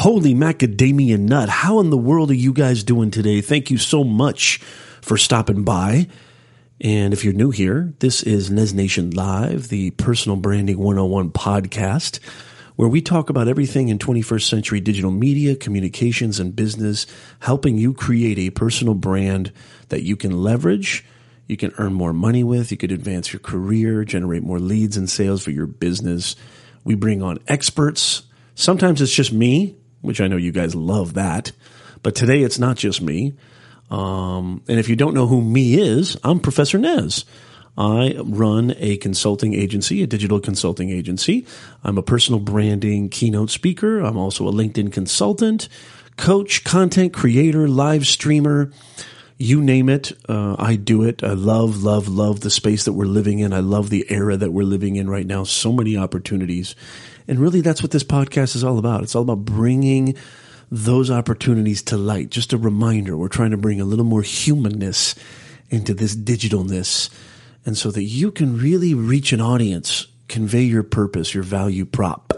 Holy macadamia nut. How in the world are you guys doing today? Thank you so much for stopping by. And if you're new here, this is Nez Nation Live, the Personal Branding 101 podcast, where we talk about everything in 21st century digital media, communications, and business, helping you create a personal brand that you can leverage, you can earn more money with, you could advance your career, generate more leads and sales for your business. We bring on experts. Sometimes it's just me which I know you guys love that. But today it's not just me. Um, and if you don't know who me is, I'm Professor Nez. I run a consulting agency, a digital consulting agency. I'm a personal branding keynote speaker. I'm also a LinkedIn consultant, coach, content creator, live streamer. You name it, uh, I do it. I love, love, love the space that we're living in. I love the era that we're living in right now. So many opportunities. And really, that's what this podcast is all about. It's all about bringing those opportunities to light. Just a reminder, we're trying to bring a little more humanness into this digitalness. And so that you can really reach an audience, convey your purpose, your value prop,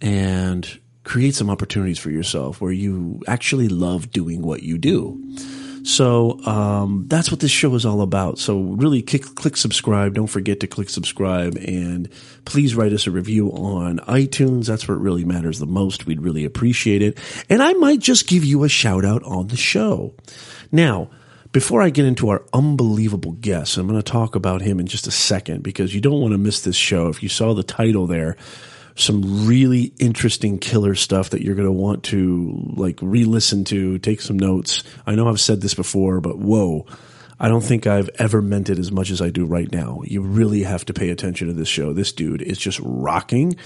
and create some opportunities for yourself where you actually love doing what you do. So um, that's what this show is all about. So really, click, click subscribe. Don't forget to click subscribe, and please write us a review on iTunes. That's where it really matters the most. We'd really appreciate it, and I might just give you a shout out on the show. Now. Before I get into our unbelievable guest, I'm going to talk about him in just a second because you don't want to miss this show. If you saw the title there, some really interesting killer stuff that you're going to want to like re-listen to, take some notes. I know I've said this before, but whoa. I don't think I've ever meant it as much as I do right now. You really have to pay attention to this show. This dude is just rocking.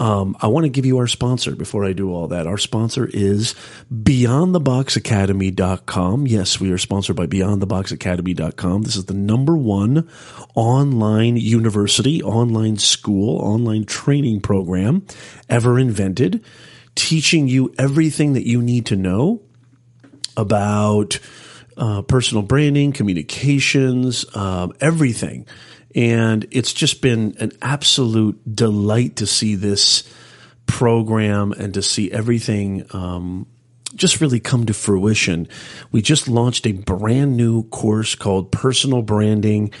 Um, I want to give you our sponsor before I do all that. Our sponsor is BeyondTheBoxAcademy.com. Yes, we are sponsored by BeyondTheBoxAcademy.com. This is the number one online university, online school, online training program ever invented, teaching you everything that you need to know about uh, personal branding, communications, um, everything and it's just been an absolute delight to see this program and to see everything um, just really come to fruition. We just launched a brand new course called Personal Branding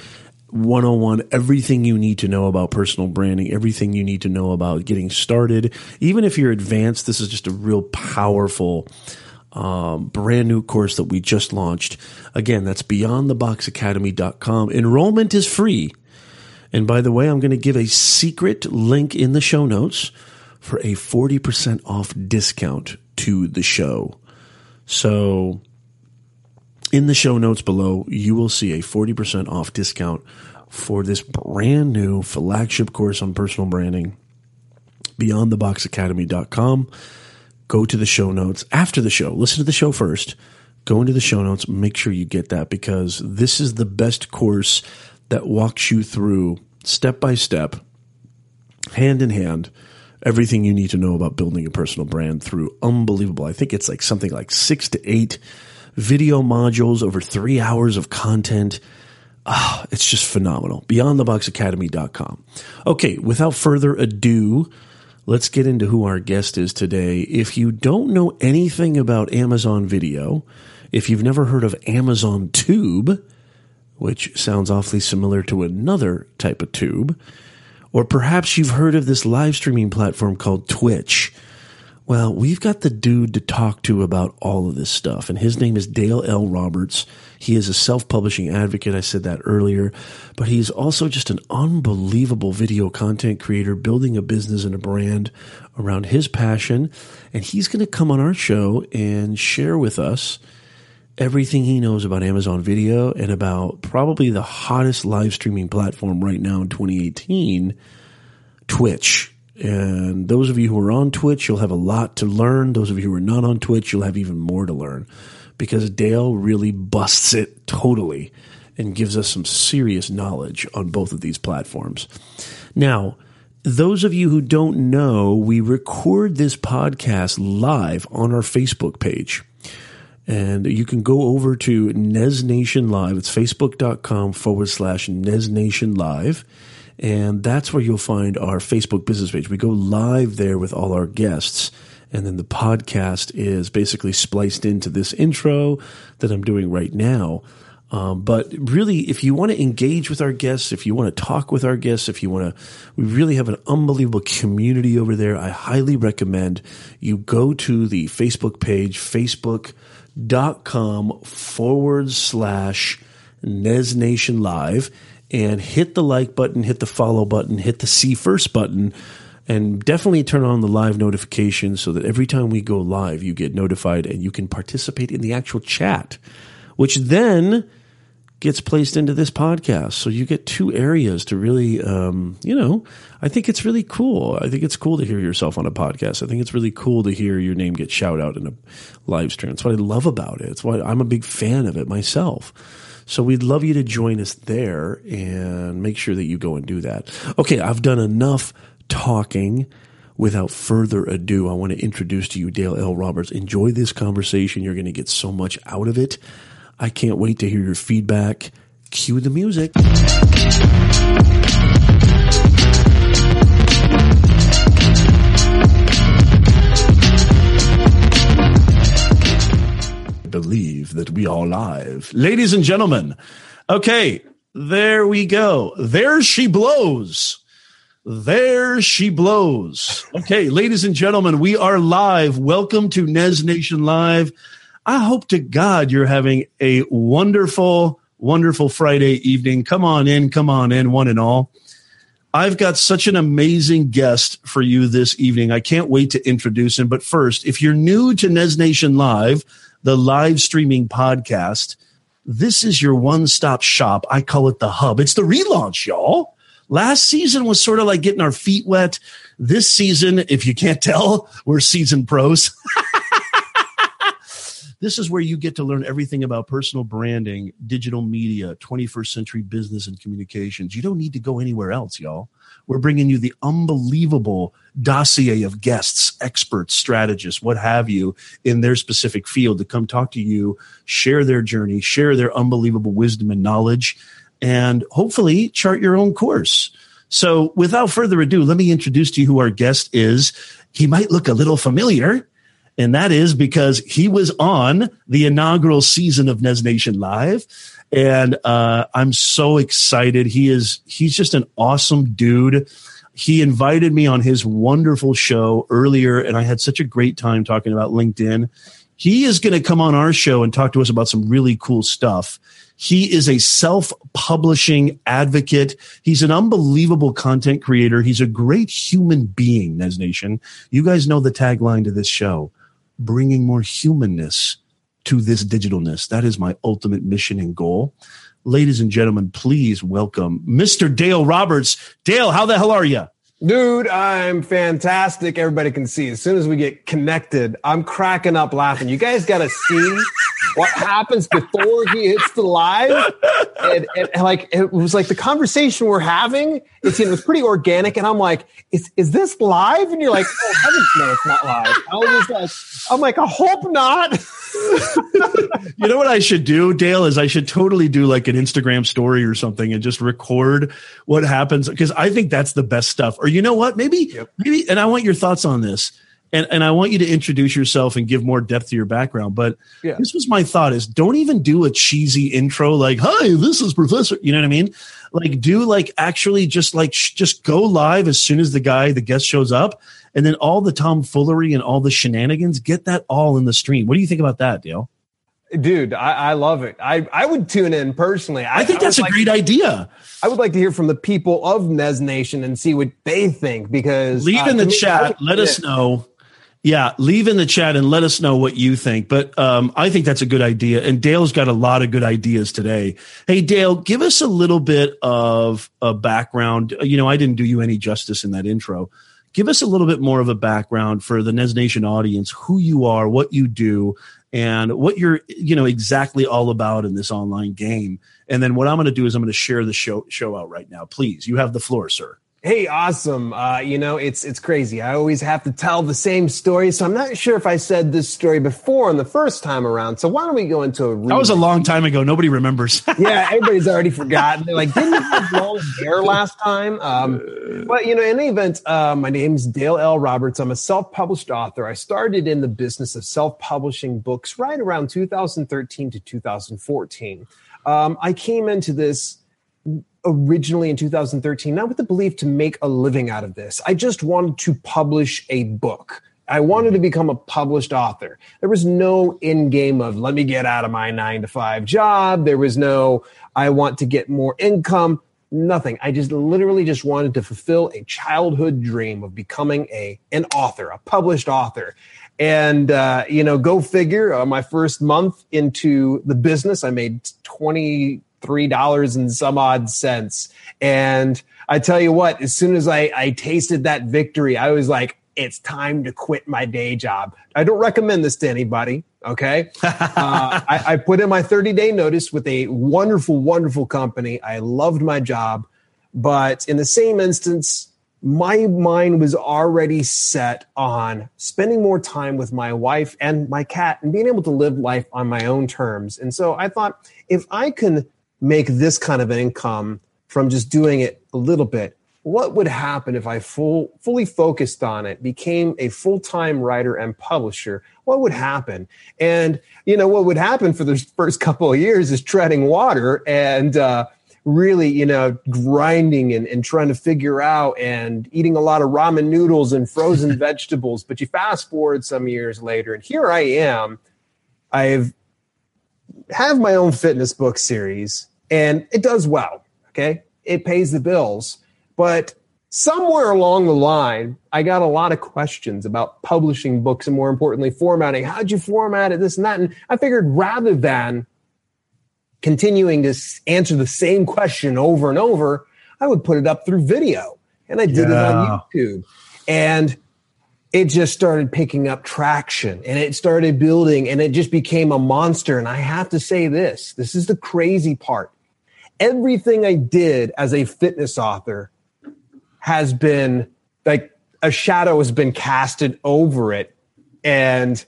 101 everything you need to know about personal branding, everything you need to know about getting started. Even if you're advanced, this is just a real powerful um, brand new course that we just launched. Again, that's beyondtheboxacademy.com. Enrollment is free. And by the way, I'm going to give a secret link in the show notes for a 40% off discount to the show. So in the show notes below, you will see a 40% off discount for this brand new flagship course on personal branding. BeyondTheBoxAcademy.com. Go to the show notes after the show. Listen to the show first. Go into the show notes. Make sure you get that because this is the best course that walks you through step by step, hand in hand, everything you need to know about building a personal brand through unbelievable. I think it's like something like six to eight video modules over three hours of content. Ah, it's just phenomenal. BeyondTheBoxAcademy.com. Okay, without further ado, let's get into who our guest is today. If you don't know anything about Amazon Video, if you've never heard of Amazon Tube, which sounds awfully similar to another type of tube. Or perhaps you've heard of this live streaming platform called Twitch. Well, we've got the dude to talk to about all of this stuff, and his name is Dale L. Roberts. He is a self publishing advocate. I said that earlier, but he's also just an unbelievable video content creator, building a business and a brand around his passion. And he's going to come on our show and share with us everything he knows about Amazon Video and about probably the hottest live streaming platform right now in 2018, Twitch. And those of you who are on Twitch, you'll have a lot to learn. Those of you who are not on Twitch, you'll have even more to learn because Dale really busts it totally and gives us some serious knowledge on both of these platforms. Now, those of you who don't know, we record this podcast live on our Facebook page. And you can go over to Nez Nation Live. It's facebook.com forward slash Nez Nation Live. And that's where you'll find our Facebook business page. We go live there with all our guests And then the podcast is basically spliced into this intro that I'm doing right now. Um, but really, if you want to engage with our guests, if you want to talk with our guests, if you want to, we really have an unbelievable community over there. I highly recommend you go to the Facebook page, facebook.com forward slash Nez Nation Live and hit the like button, hit the follow button, hit the see first button and definitely turn on the live notifications so that every time we go live, you get notified and you can participate in the actual chat, which then gets placed into this podcast. So you get two areas to really, um, you know, I think it's really cool. I think it's cool to hear yourself on a podcast. I think it's really cool to hear your name get shout out in a live stream. That's what I love about it. It's why I'm a big fan of it myself. So we'd love you to join us there and make sure that you go and do that. Okay, I've done enough talking. Without further ado, I want to introduce to you Dale L. Roberts. Enjoy this conversation. You're going to get so much out of it. I can't wait to hear your feedback. Cue the music. Believe that we are live. Ladies and gentlemen, okay, there we go. There she blows. There she blows. Okay, ladies and gentlemen, we are live. Welcome to Nez Nation Live. I hope to God you're having a wonderful, wonderful Friday evening. Come on in, come on in, one and all. I've got such an amazing guest for you this evening. I can't wait to introduce him. But first, if you're new to Nez Nation Live, the live streaming podcast, this is your one stop shop. I call it the hub. It's the relaunch, y'all. Last season was sort of like getting our feet wet. This season, if you can't tell, we're season pros. This is where you get to learn everything about personal branding, digital media, 21st century business and communications. You don't need to go anywhere else, y'all. We're bringing you the unbelievable dossier of guests, experts, strategists, what have you, in their specific field to come talk to you, share their journey, share their unbelievable wisdom and knowledge, and hopefully chart your own course. So without further ado, let me introduce to you who our guest is. He might look a little familiar and that is because he was on the inaugural season of Nez Nation Live. And uh, I'm so excited. He is he's just an awesome dude. He invited me on his wonderful show earlier, and I had such a great time talking about LinkedIn. He is going to come on our show and talk to us about some really cool stuff. He is a self publishing advocate. He's an unbelievable content creator. He's a great human being, Nez Nation. You guys know the tagline to this show bringing more humanness to this digitalness. That is my ultimate mission and goal. Ladies and gentlemen, please welcome Mr. Dale Roberts. Dale, how the hell are you? Dude, I'm fantastic. Everybody can see. As soon as we get connected, I'm cracking up laughing. You guys got to see what happens before he hits the live. And, and, and, like, it was like the conversation we're having, it's, it was pretty organic. And I'm like, is, is this live? And you're like, oh, heavens no, it's not live. I was like, I'm like, I hope not. you know what I should do, Dale, is I should totally do like an Instagram story or something and just record what happens. Cause I think that's the best stuff. Or you know what? Maybe, yep. maybe, and I want your thoughts on this. And, and I want you to introduce yourself and give more depth to your background. But yeah. this was my thought is don't even do a cheesy intro like, hi, this is Professor. You know what I mean? Like do like actually just like, sh- just go live as soon as the guy, the guest shows up. And then all the tomfoolery and all the shenanigans, get that all in the stream. What do you think about that, Dale? Dude, I, I, love it. I, I would tune in personally. I, I think that's a like, great idea. I would like to hear from the people of Nez Nation and see what they think because leave uh, in the me, chat. Let us know. Yeah, leave in the chat and let us know what you think. But um, I think that's a good idea. And Dale's got a lot of good ideas today. Hey, Dale, give us a little bit of a background. You know, I didn't do you any justice in that intro. Give us a little bit more of a background for the Nez Nation audience, who you are, what you do, and what you're you know exactly all about in this online game and then what i'm going to do is i'm going to share the show show out right now please you have the floor sir Hey, awesome. Uh, you know, it's it's crazy. I always have to tell the same story, so I'm not sure if I said this story before on the first time around. So why don't we go into a That was a long time ago. Nobody remembers. yeah, everybody's already forgotten. They're like, didn't you have long hair last time? Um, but you know, in any event, uh, my name's Dale L. Roberts. I'm a self-published author. I started in the business of self-publishing books right around 2013 to 2014. Um, I came into this originally in 2013, not with the belief to make a living out of this. I just wanted to publish a book. I wanted to become a published author. There was no in game of let me get out of my nine to five job. There was no I want to get more income. Nothing. I just literally just wanted to fulfill a childhood dream of becoming a an author, a published author. And uh, you know, go figure. Uh, my first month into the business, I made twenty three dollars and some odd cents. And I tell you what, as soon as I, I tasted that victory, I was like, it's time to quit my day job. I don't recommend this to anybody. Okay. uh, I, I put in my 30 day notice with a wonderful, wonderful company. I loved my job. But in the same instance, my mind was already set on spending more time with my wife and my cat and being able to live life on my own terms. And so I thought if I can make this kind of an income from just doing it a little bit what would happen if i full, fully focused on it became a full-time writer and publisher? What would happen? And you know what would happen for the first couple of years is treading water and uh, really you know grinding and, and trying to figure out and eating a lot of ramen noodles and frozen vegetables. But you fast forward some years later and here i am. I've have my own fitness book series and it does well. Okay. It pays the bills. But somewhere along the line, I got a lot of questions about publishing books and more importantly, formatting. How'd you format it? This and that. And I figured rather than continuing to answer the same question over and over, I would put it up through video. And I did yeah. it on YouTube. And it just started picking up traction and it started building and it just became a monster. And I have to say this this is the crazy part everything I did as a fitness author has been like a shadow has been casted over it and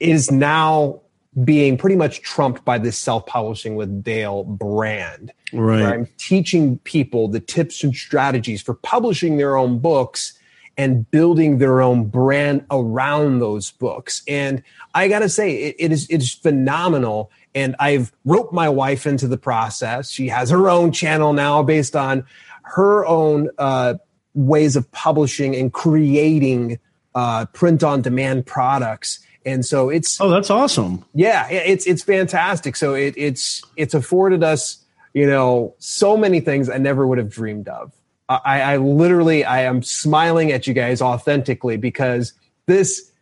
is now being pretty much trumped by this self-publishing with Dale brand. Right. I'm teaching people the tips and strategies for publishing their own books and building their own brand around those books. And I got to say, it, it is it is phenomenal and I've roped my wife into the process. She has her own channel now based on her own uh, ways of publishing and creating uh, print on demand products. And so it's oh, that's awesome. Yeah, it's it's fantastic. So it, it's it's afforded us, you know, so many things I never would have dreamed of. I, I literally I am smiling at you guys authentically because this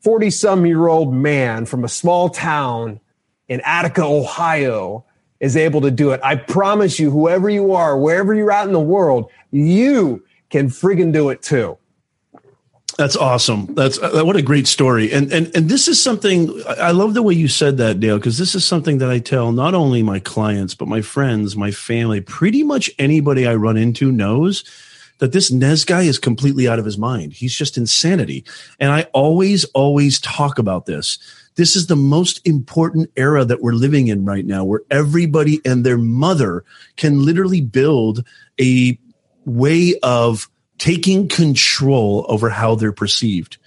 40 some year old man from a small town in Attica, Ohio, is able to do it. I promise you, whoever you are, wherever you're at in the world, you can friggin' do it too. That's awesome. That's uh, what a great story. And and and this is something I love the way you said that, Dale, because this is something that I tell not only my clients but my friends, my family, pretty much anybody I run into knows that this Nez guy is completely out of his mind. He's just insanity. And I always always talk about this this is the most important era that we're living in right now, where everybody and their mother can literally build a way of taking control over how they're perceived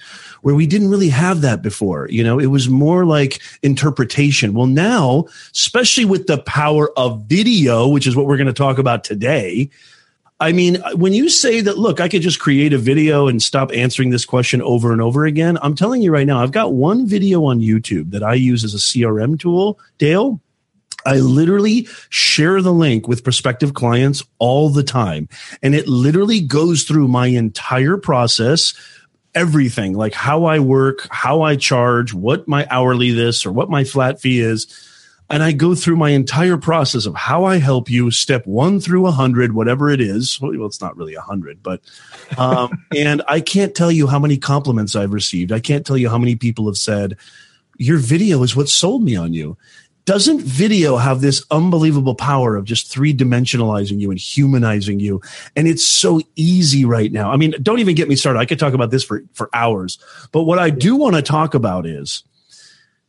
where we didn't really have that before. You know, it was more like interpretation. Well, now, especially with the power of video, which is what we're going to talk about today, I mean, when you say that, look, I could just create a video and stop answering this question over and over again, I'm telling you right now, I've got one video on YouTube that I use as a CRM tool, Dale. I literally share the link with prospective clients all the time. And it literally goes through my entire process, everything like how I work, how I charge, what my hourly this or what my flat fee is and I go through my entire process of how I help you, step one through a hundred, whatever it is. Well, it's not really a hundred, but um, and I can't tell you how many compliments I've received. I can't tell you how many people have said, "Your video is what sold me on you." doesn't video have this unbelievable power of just three dimensionalizing you and humanizing you? And it's so easy right now. I mean, don't even get me started. I could talk about this for, for hours. But what I do want to talk about is,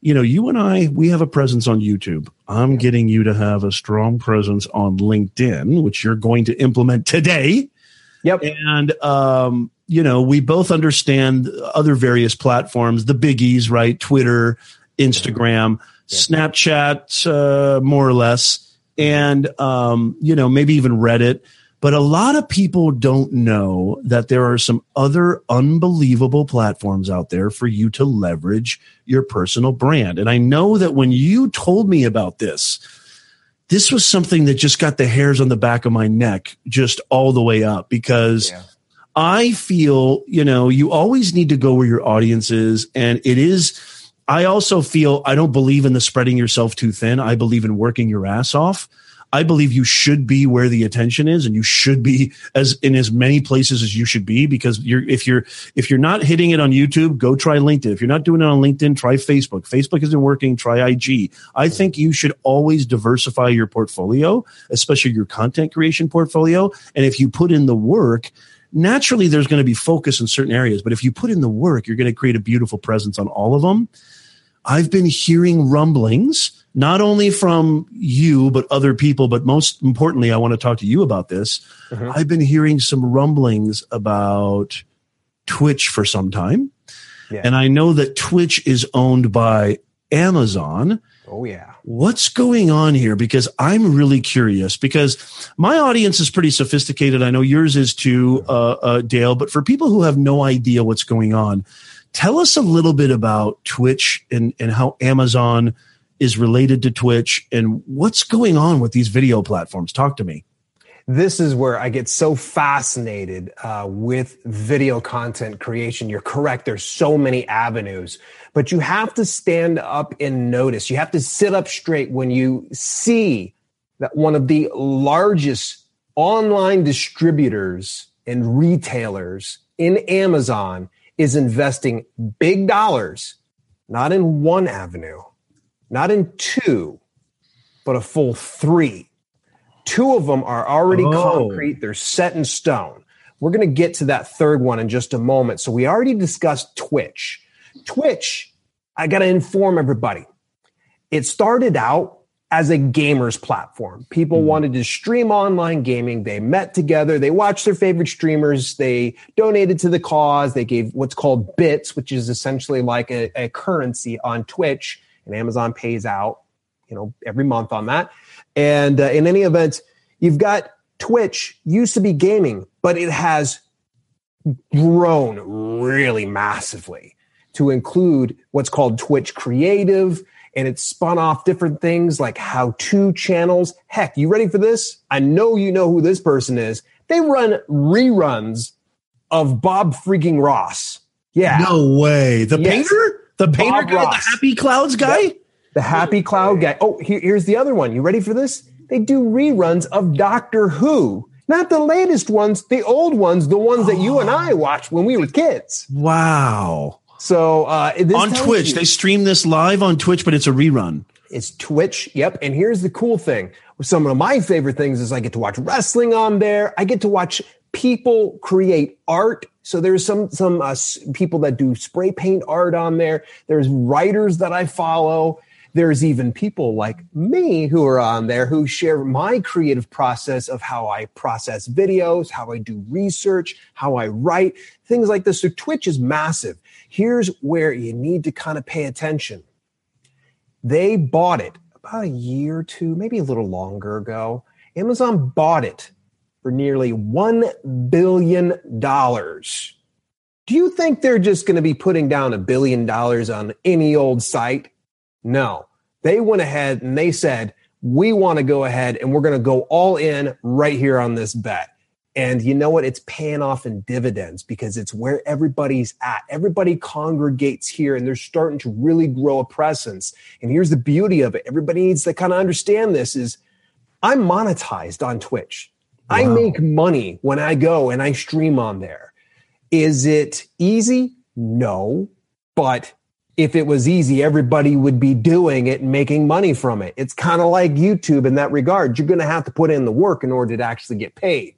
you know, you and I, we have a presence on YouTube. I'm getting you to have a strong presence on LinkedIn, which you're going to implement today. Yep. And, um, you know, we both understand other various platforms, the biggies, right? Twitter, Instagram, Snapchat, uh, more or less, and um, you know maybe even Reddit. But a lot of people don't know that there are some other unbelievable platforms out there for you to leverage your personal brand. And I know that when you told me about this, this was something that just got the hairs on the back of my neck just all the way up because yeah. I feel, you know, you always need to go where your audience is. And it is I also feel I don't believe in the spreading yourself too thin. I believe in working your ass off. I believe you should be where the attention is and you should be as in as many places as you should be because you're if you're if you're not hitting it on YouTube, go try LinkedIn. If you're not doing it on LinkedIn, try Facebook. Facebook isn't working, try IG. I think you should always diversify your portfolio, especially your content creation portfolio. And if you put in the work, naturally there's going to be focus in certain areas, but if you put in the work, you're going to create a beautiful presence on all of them. I've been hearing rumblings, not only from you, but other people, but most importantly, I want to talk to you about this. Mm-hmm. I've been hearing some rumblings about Twitch for some time. Yeah. And I know that Twitch is owned by Amazon. Oh, yeah. What's going on here? Because I'm really curious because my audience is pretty sophisticated. I know yours is too, uh, uh, Dale, but for people who have no idea what's going on, Tell us a little bit about Twitch and, and how Amazon is related to Twitch and what's going on with these video platforms. Talk to me. This is where I get so fascinated uh, with video content creation. You're correct. There's so many avenues, but you have to stand up and notice. You have to sit up straight when you see that one of the largest online distributors and retailers in Amazon is investing big dollars, not in one avenue, not in two, but a full three. Two of them are already oh. concrete, they're set in stone. We're going to get to that third one in just a moment. So, we already discussed Twitch. Twitch, I got to inform everybody. It started out as a gamers platform. People mm wanted to stream online gaming. They met together. They watched their favorite streamers. They donated to the cause. They gave what's called bits, which is essentially like a, a currency on Twitch and Amazon pays out, you know, every month on that. And uh, in any event, you've got Twitch used to be gaming, but it has grown really massively to include what's called Twitch Creative and it's spun off different things like how to channels. Heck, you ready for this? I know you know who this person is. They run reruns of Bob freaking Ross. Yeah. No way. The yes. painter? The painter Bob guy, Ross. the Happy Clouds guy? Yep. The Happy Cloud guy. Oh, here, here's the other one. You ready for this? They do reruns of Doctor Who. Not the latest ones, the old ones, the ones that you and I watched when we were kids. Wow. So uh, on Twitch, you, they stream this live on Twitch, but it's a rerun. It's Twitch. Yep. And here's the cool thing: some of my favorite things is I get to watch wrestling on there. I get to watch people create art. So there's some some uh, people that do spray paint art on there. There's writers that I follow. There's even people like me who are on there who share my creative process of how I process videos, how I do research, how I write, things like this. So Twitch is massive. Here's where you need to kind of pay attention. They bought it about a year or two, maybe a little longer ago. Amazon bought it for nearly $1 billion. Do you think they're just going to be putting down a billion dollars on any old site? No. They went ahead and they said, we want to go ahead and we're going to go all in right here on this bet. And you know what? It's paying off in dividends because it's where everybody's at. Everybody congregates here and they're starting to really grow a presence. And here's the beauty of it. Everybody needs to kind of understand this is I'm monetized on Twitch. Wow. I make money when I go and I stream on there. Is it easy? No, but if it was easy, everybody would be doing it and making money from it. It's kind of like YouTube in that regard. You're going to have to put in the work in order to actually get paid.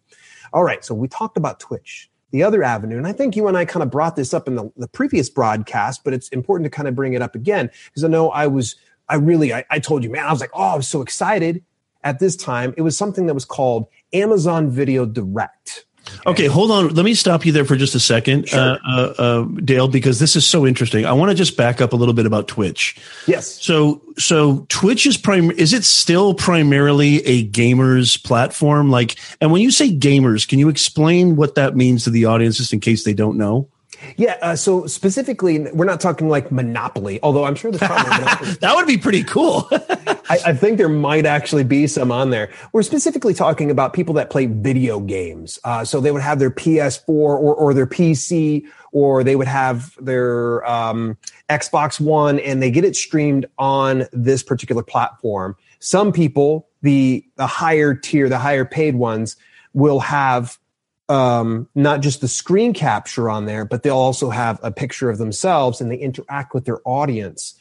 All right. So we talked about Twitch, the other avenue. And I think you and I kind of brought this up in the, the previous broadcast, but it's important to kind of bring it up again because I know I was, I really, I, I told you, man, I was like, oh, I was so excited at this time. It was something that was called Amazon Video Direct. Okay, hold on. Let me stop you there for just a second, sure. uh, uh, uh, Dale, because this is so interesting. I want to just back up a little bit about Twitch. Yes. So, so Twitch is prim- Is it still primarily a gamers platform? Like, and when you say gamers, can you explain what that means to the audience, just in case they don't know? Yeah. Uh, so specifically, we're not talking like Monopoly, although I'm sure there's probably that would be pretty cool. I, I, think there might actually be some on there. We're specifically talking about people that play video games. Uh, so they would have their PS4 or, or their PC, or they would have their um, Xbox One, and they get it streamed on this particular platform. Some people, the the higher tier, the higher paid ones, will have um, not just the screen capture on there, but they'll also have a picture of themselves and they interact with their audience.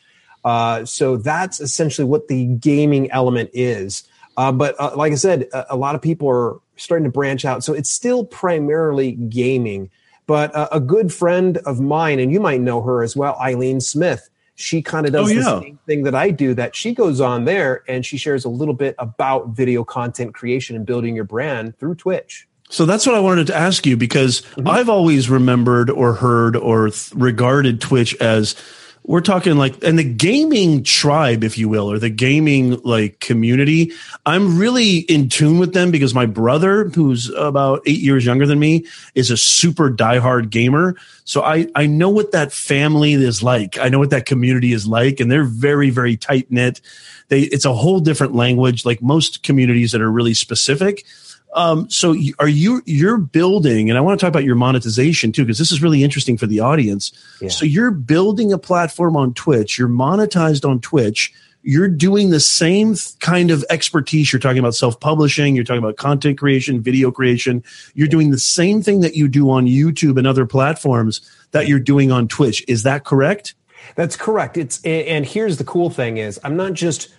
Uh, so that's essentially what the gaming element is. Uh, but uh, like I said, a, a, lot of people are starting to branch out. So it's still primarily gaming. But uh, a good friend of mine, and you might know her as well, Eileen Smith, she kind of does oh, yeah. the same thing that I do. That she goes on there and she shares a little bit about video content creation and building your brand through Twitch. So that's what I wanted to ask you because mm-hmm. I've always remembered or heard or th- regarded Twitch as we're talking like and the gaming tribe if you will or the gaming like community i'm really in tune with them because my brother who's about eight years younger than me is a super diehard gamer. So i i know what that family is like. I know what that community is like and they're very very tight knit they it's a whole different language like most communities that are really specific um, so are you you're building, and I want to talk about your monetization too, because this is really interesting for the audience. Yeah. So you're building a platform on Twitch. You're monetized on Twitch. You're doing the same kind of expertise. You're talking about self publishing. You're talking about content creation, video creation. You're doing the same thing that you do on YouTube and other platforms that you're doing on Twitch. Is that correct? That's correct. It's and here's the cool thing is I'm not just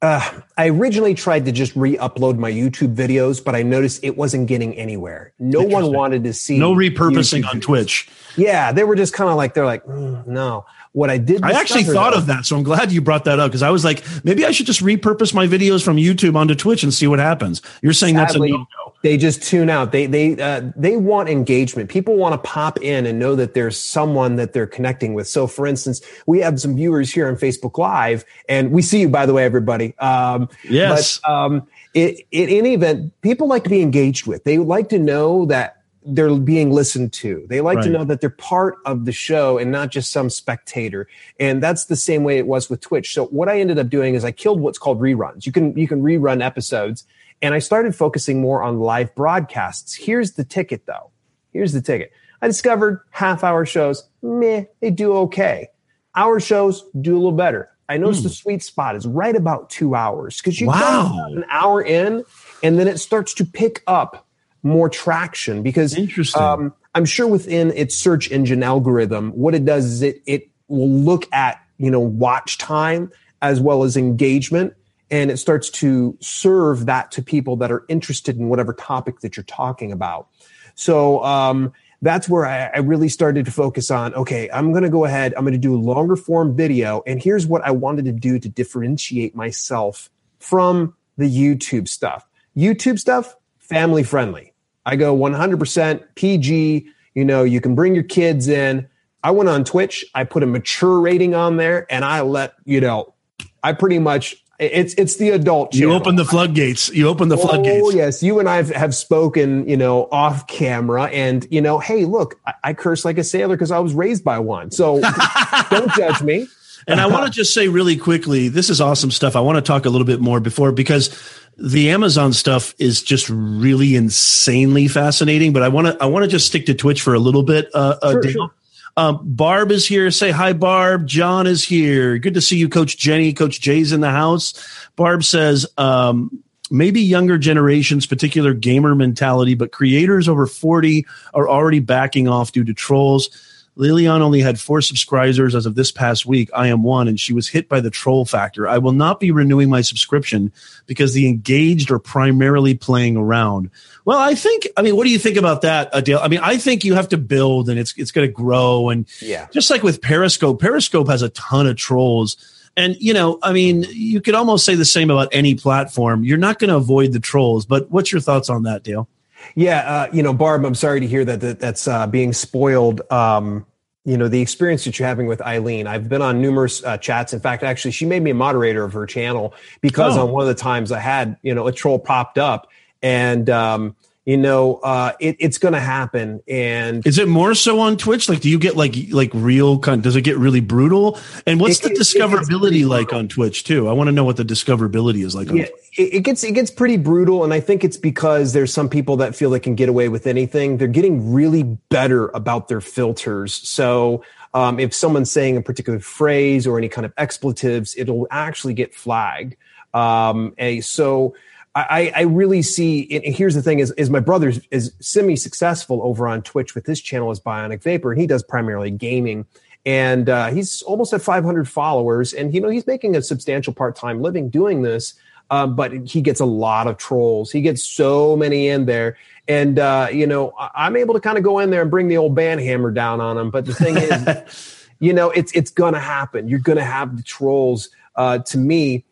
uh, I originally tried to just re-upload my YouTube videos, but I noticed it wasn't getting anywhere. No one wanted to see. No repurposing YouTube on Twitch. Yeah, they were just kind of like they're like, mm, no. What I did, I actually thought though, of that, so I'm glad you brought that up because I was like, maybe I should just repurpose my videos from YouTube onto Twitch and see what happens. You're saying sadly, that's a no they just tune out. They they uh, they want engagement. People want to pop in and know that there's someone that they're connecting with. So, for instance, we have some viewers here on Facebook Live, and we see you, by the way, everybody. Um, yes. But, um, it, in any event, people like to be engaged with. They like to know that they're being listened to. They like right. to know that they're part of the show and not just some spectator. And that's the same way it was with Twitch. So what I ended up doing is I killed what's called reruns. You can you can rerun episodes and I started focusing more on live broadcasts. Here's the ticket though. Here's the ticket. I discovered half hour shows, meh, they do okay. Hour shows do a little better. I noticed mm. the sweet spot is right about two hours because you wow. an hour in and then it starts to pick up more traction because um, I'm sure within its search engine algorithm, what it does is it, it will look at, you know, watch time as well as engagement and it starts to serve that to people that are interested in whatever topic that you're talking about. So um, that's where I, I, really started to focus on. Okay, I'm going to go ahead. I'm going to do a longer form video, and here's what I wanted to do to differentiate myself from the YouTube stuff. YouTube stuff, family friendly. I go 100% PG. You know, you can bring your kids in. I went on Twitch. I put a mature rating on there, and I let you know. I pretty much it's it's the adult. Channel. You open the floodgates. You open the oh, floodgates. Oh yes, you and I have, have spoken, you know, off camera, and you know, hey, look, I, I curse like a sailor because I was raised by one. So don't judge me. And I want to just say really quickly, this is awesome stuff. I want to talk a little bit more before because the Amazon stuff is just really insanely fascinating. But I want to I want to just stick to Twitch for a little bit, uh, uh sure, Sure. Um, Barb is here. Say hi, Barb. John is here. Good to see you, Coach Jenny. Coach Jay's in the house. Barb says, um, maybe younger generations, particular gamer mentality, but creators over 40 are already backing off due to trolls. Lilian only had four subscribers as of this past week. I am one, and she was hit by the troll factor. I will not be renewing my subscription because the engaged are primarily playing around. Well, I think. I mean, what do you think about that, Adele? I mean, I think you have to build, and it's it's going to grow, and Yeah. just like with Periscope, Periscope has a ton of trolls. And you know, I mean, you could almost say the same about any platform. You're not going to avoid the trolls, but what's your thoughts on that, Dale? Yeah, uh, you know, Barb, I'm sorry to hear that, that that's uh, being spoiled. Um, you know, the experience that you're having with Eileen. I've been on numerous uh, chats. In fact, actually, she made me a moderator of her channel because Oh. on one of the times I had, you know, a troll popped up, and um, you know, uh, it, it's going to happen. And Is it more so on Twitch? Like, do you get like like real? Kind? Does it get really brutal? And what's It the discoverability like on Twitch too? I want to know what the discoverability is like. On yeah, it, it gets it gets pretty brutal, and I think it's because there's some people that feel they can get away with anything. They're getting really better about their filters. So um, if someone's saying a particular phrase or any kind of expletives, it'll actually get flagged. Um, and so I, I really see. And here's the thing: is is my brother is semi successful over on Twitch with his channel as Bionic Vapor, and he does primarily gaming. And uh, he's almost at 500 followers, and you know he's making a substantial part time living doing this. Um, but he gets a lot of trolls. He gets so many in there, and uh, you know I- I'm able to kind of go in there and bring the old band hammer down on him. But the thing is, you know it's it's gonna happen. You're gonna have the trolls. Uh, to me,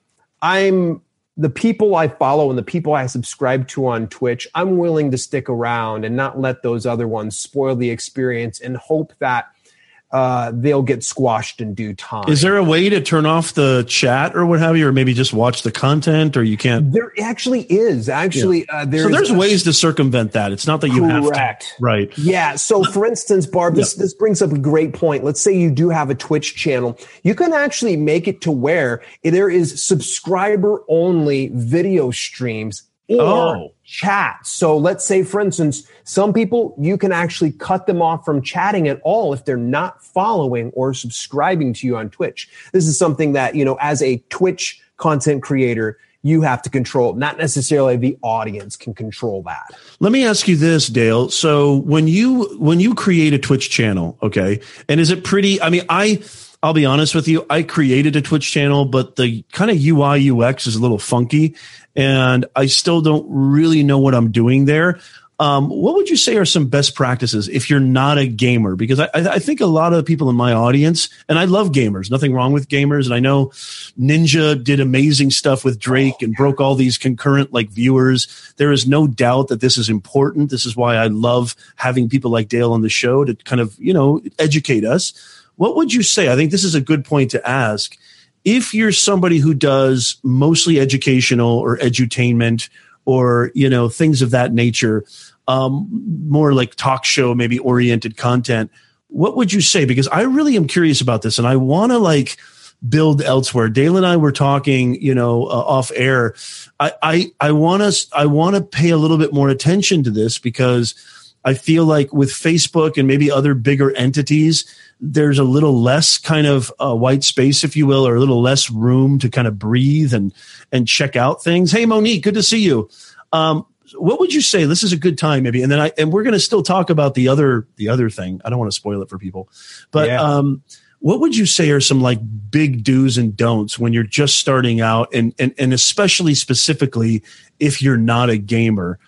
I'm the people I follow and the people I subscribe to on Twitch, I'm willing to stick around and not let those other ones spoil the experience and hope that uh, they'll get squashed in due time. Is there a way to turn off the chat or what have you, or maybe just watch the content, or you can't? There actually is. Actually, uh, there's so there's a- ways to circumvent that. It's not that you have to. Correct. Right. Yeah. So, for instance, Barb, this, this brings up a great point. Let's say you do have a Twitch channel. You can actually make it to where there is subscriber only video streams or Oh. Chat. So, let's say, for instance, some people you can actually cut them off from chatting at all if they're not following or subscribing to you on Twitch. This is something that, you know, as a Twitch content creator, you have to control, not necessarily the audience can control that. Let me ask you this, Dale. So when you when you create a Twitch channel, okay, and is it pretty? I mean, I I'll be honest with you, I created a Twitch channel, but the kind of UI UX is a little funky, and I still don't really know what I'm doing there. Um, what would you say are some best practices if you're not a gamer? Because I, I think a lot of the people in my audience, and I love gamers, nothing wrong with gamers. And I know Ninja did amazing stuff with Drake and broke all these concurrent like viewers. There is no doubt that this is important. This is why I love having people like Dale on the show to kind of, you know, educate us. What would you say? I think this is a good point to ask. If you're somebody who does mostly educational or edutainment or, you know, things of that nature, um, more like talk show, maybe oriented content, what would you say? Because I really am curious about this and I want to like build elsewhere. Dale and I were talking, you know, uh, off air. I, I, want us, I want to pay a little bit more attention to this because I feel like with Facebook and maybe other bigger entities, there's a little less kind of uh, white space, if you will, or a little less room to kind of breathe and and check out things. Hey, Monique, good to see you. Um, what would you say? This is a good time, maybe, and then I and we're going to still talk about the other the other thing. I don't want to spoil it for people, but Yeah. um, what would you say are some like big do's and don'ts when you're just starting out, and and and especially specifically if you're not a gamer?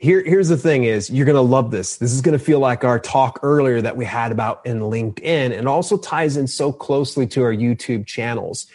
Here, here's the thing is you're going to love this. This is going to feel like our talk earlier that we had about in LinkedIn and also ties in so closely to our YouTube channels.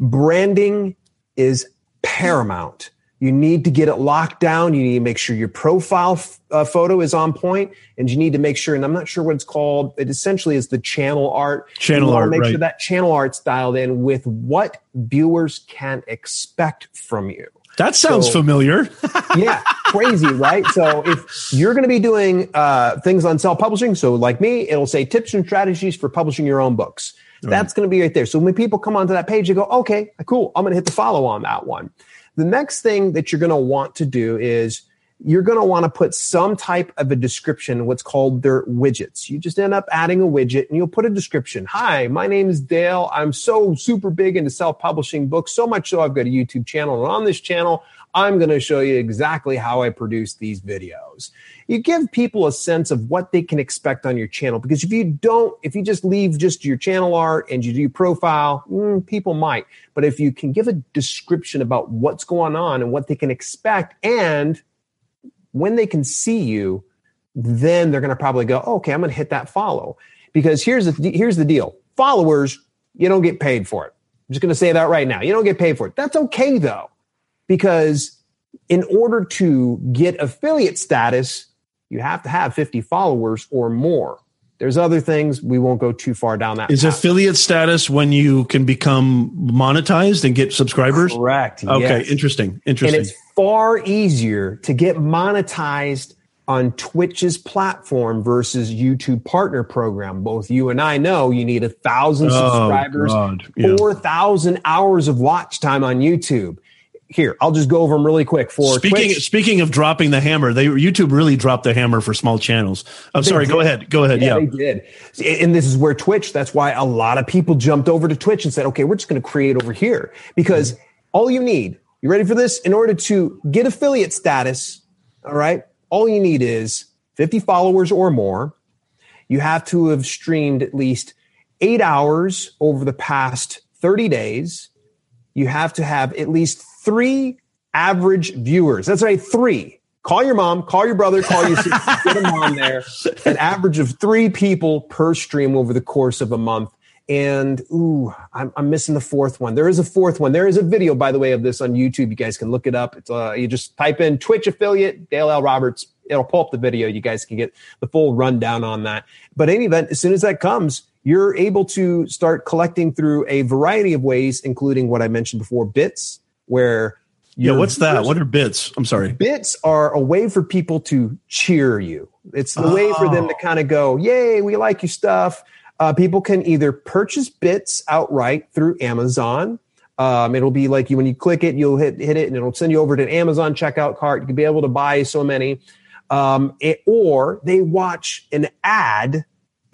Branding is paramount. You need to get it locked down. You need to make sure your profile f- uh, photo is on point, and you need to make sure. And I'm not sure what it's called. It essentially is the channel art. Channel art, Make right. sure that channel art's dialed in with what viewers can expect from you That sounds So- familiar. yeah, crazy, right? So if you're going to be doing uh, things on self publishing, so like me, it'll say tips and strategies for publishing your own books. That's going to be right there. So when people come onto that page, they go, okay, cool, I'm going to hit the follow on that one. The next thing that you're going to want to do is you're going to want to put some type of a description, what's called their widgets. You just end up adding a widget and you'll put a description. Hi, my name is Dale. I'm so super big into self publishing books, so much so I've got a YouTube channel. And on this channel, I'm going to show you exactly how I produce these videos. You give people a sense of what they can expect on your channel because if you don't, if you just leave just your channel art and you do profile, mm, people might. But if you can give a description about what's going on and what they can expect and when they can see you, then they're going to probably go, okay, I'm going to hit that follow. Because here's the, here's the deal followers, you don't get paid for it. I'm just going to say that right now. You don't get paid for it. That's okay though, because in order to get affiliate status, you have to have 50 followers or more. There's other things we won't go too far down that. Is path. affiliate status when you can become monetized and get subscribers? Correct. Okay, yes. interesting. Interesting. And it's far easier to get monetized on Twitch's platform versus YouTube partner program. Both you and I know you need a thousand oh, subscribers, yeah. four thousand hours of watch time on YouTube here, I'll just go over them really quick. For speaking Twitch, speaking of dropping the hammer, they YouTube really dropped the hammer for small channels. I'm sorry. Did. Go ahead. Go ahead. Yeah, yeah, they did. And this is where Twitch. That's why a lot of people jumped over to Twitch and said, "Okay, we're just going to create over here." Because mm-hmm. all you need, you ready for this? In order to get affiliate status, all right, all you need is 50 followers or more. You have to have streamed at least eight hours over the past 30 days. You have to have at least three average viewers. That's right, three. Call your mom, call your brother, call your sister, get them on there. An average of three people per stream over the course of a month. And ooh, I'm, I'm, missing the fourth one. There is a fourth one. There is a video, by the way, of this on YouTube. You guys can look it up. It's uh, you just type in Twitch affiliate Dale L. Roberts. It'll pull up the video. You guys can get the full rundown on that. But any event, as soon as that comes, you're able to start collecting through a variety of ways, including what I mentioned before, bits, where yeah, what's that? What are bits? I'm sorry. Bits are a way for people to cheer you. It's the oh. way for them to oh. kind of go, "Yay, we like your stuff." Uh, people can either purchase bits outright through Amazon. Um, it'll be like you when you click it, you'll hit hit it, and it'll send you over to an Amazon checkout cart. You can be able to buy so many, um, it, or they watch an ad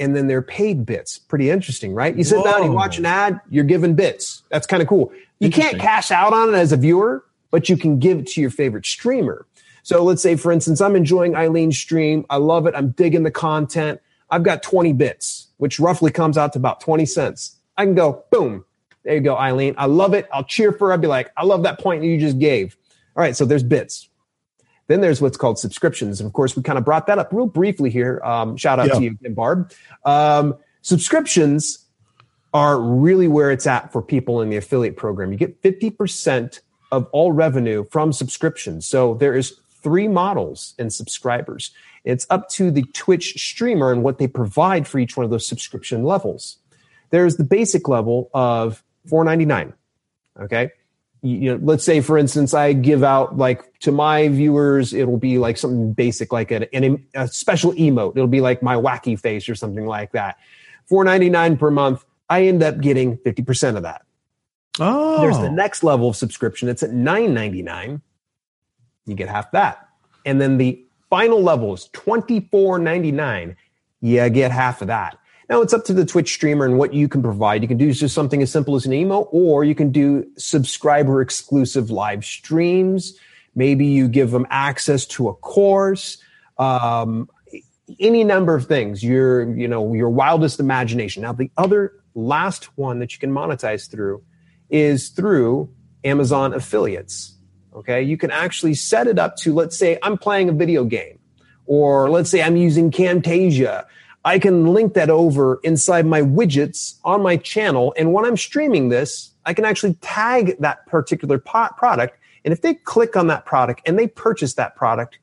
and then they're paid bits. Pretty interesting, right? You sit Whoa. down, you watch an ad, you're given bits. That's kind of cool. You can't cash out on it as a viewer, but you can give it to your favorite streamer. So let's say, for instance, I'm enjoying Eileen's stream. I love it. I'm digging the content. I've got 20 bits, which roughly comes out to about 20 cents. I can go, boom. There you go, Eileen. I love it. I'll cheer for her. I'll be like, I love that point you just gave. All right. So there's bits. Then there's what's called subscriptions. And of course, we kind of brought that up real briefly here. Um, shout out yeah. to you again, Barb. Um, subscriptions are really where it's at for people in the affiliate program. You get 50% of all revenue from subscriptions. So there is three models in subscribers. It's up to the Twitch streamer and what they provide for each one of those subscription levels. There's the basic level of 499. Okay you know, let's say for instance, I give out like to my viewers, it'll be like something basic, like a, an, a special emote. It'll be like my wacky face or something like that. Four ninety nine per month. I end up getting fifty percent of that. Oh, there's the oh. next level of subscription. It's at nine ninety nine. You get half that, and then the final level is twenty four ninety nine. You get half of that. Now it's up to the Twitch streamer and what you can provide. You can do just something as simple as an email, or you can do subscriber exclusive live streams. Maybe you give them access to a course. Um, any number of things. Your, you know, your wildest imagination. Now the other last one that you can monetize through is through Amazon affiliates. Okay, you can actually set it up to let's say I'm playing a video game, or let's say I'm using Camtasia I can link that over inside my widgets on my channel. And when I'm streaming this, I can actually tag that particular product. And if they click on that product and they purchase that product,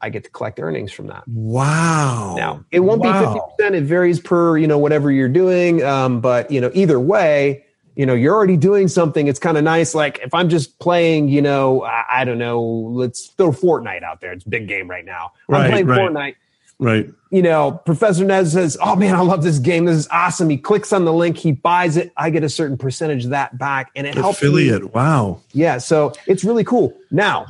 I get to collect earnings from that. Wow. Now, it won't wow. be 50%. It varies per, you know, whatever you're doing. Um, but, you know, either way, you know, you're already doing something. It's kind of nice. Like if I'm just playing, you know, I, I, don't know, let's throw Fortnite out there. It's a big game right now. I'm playing right. Fortnite Right. You know, Professor Nez says, Oh man, I love this game. This is awesome. He clicks on the link, he buys it. I get a certain percentage of that back and it helps. Affiliate. Me. Wow. Yeah. So it's really cool. Now,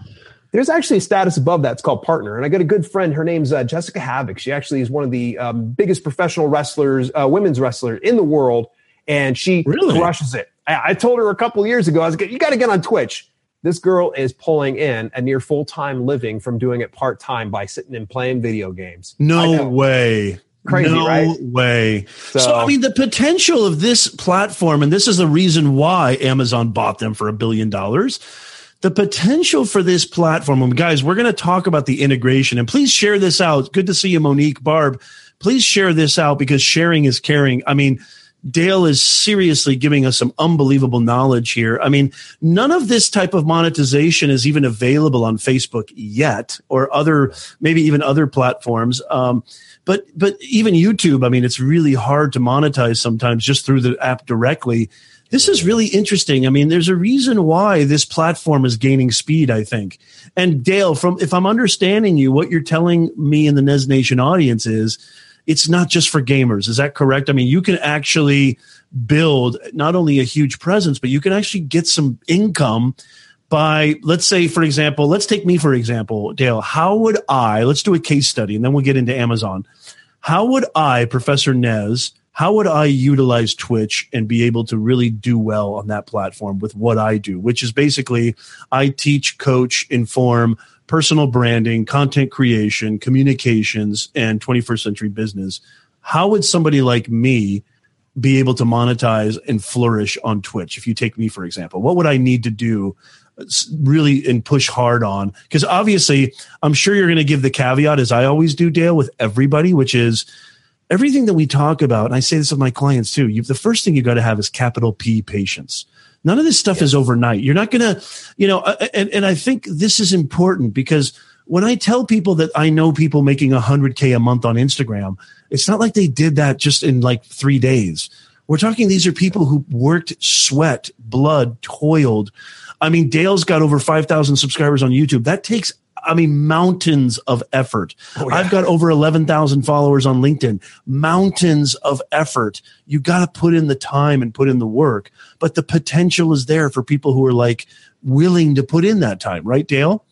There's actually a status above that. It's called partner. And I got a good friend. Her name's uh, Jessicka Havok. She actually is one of the um, biggest professional wrestlers, uh, women's wrestler in the world. And she Really? crushes it. I, I told her a couple years ago, I was like, you got to get on Twitch. This girl is pulling in a near full time living from doing it part time by sitting and playing video games. No way. Crazy, no right? way. So, So- I mean, the potential of this platform, and this is the reason why Amazon bought them for a billion dollars. The potential for this platform, and guys, we're going to talk about the integration, and please share this out. Good to see you, Monique Barb. Please share this out because sharing is caring. I mean, Dale is seriously giving us some unbelievable knowledge here. I mean, none of this type of monetization is even available on Facebook yet, or other, maybe even other platforms. Um, but but even YouTube, I mean, it's really hard to monetize sometimes just through the app directly. This is really interesting. I mean, there's a reason why this platform is gaining speed, I think. And Dale, from if I'm understanding you, what you're telling me in the Nez Nation audience is it's not just for gamers. Is that correct? I mean, you can actually build not only a huge presence, but you can actually get some income by, let's say, for example, let's take me for example, Dale. How would I, let's do a case study and then we'll get into Amazon. How would I, Professor Nez, how would I utilize Twitch and be able to really do well on that platform with what I do, which is basically I teach, coach, inform, personal branding, content creation, communications, and 21st century business. How would somebody like me be able to monetize and flourish on Twitch? If you take me, for example, what would I need to do really and push hard on? Because obviously, I'm sure you're going to give the caveat, as I always do, Dale, with everybody, which is everything that we talk about. And I say this with my clients too. You, the first thing you got to have is capital P patience. None of this stuff is overnight. You're not going to, you know, uh, and, and I think this is important because when I tell people that I know people making 100K a month on Instagram, it's not like they did that just in like three days. We're talking, these are people who worked, sweat, blood, toiled. I mean, Dale's got over 5,000 subscribers on YouTube. That takes, I mean, mountains of effort. Oh, yeah. I've got over 11,000 followers on LinkedIn. Mountains of effort. You got to put in the time and put in the work, but the potential is there for people who are like willing to put in that time, right, Dale?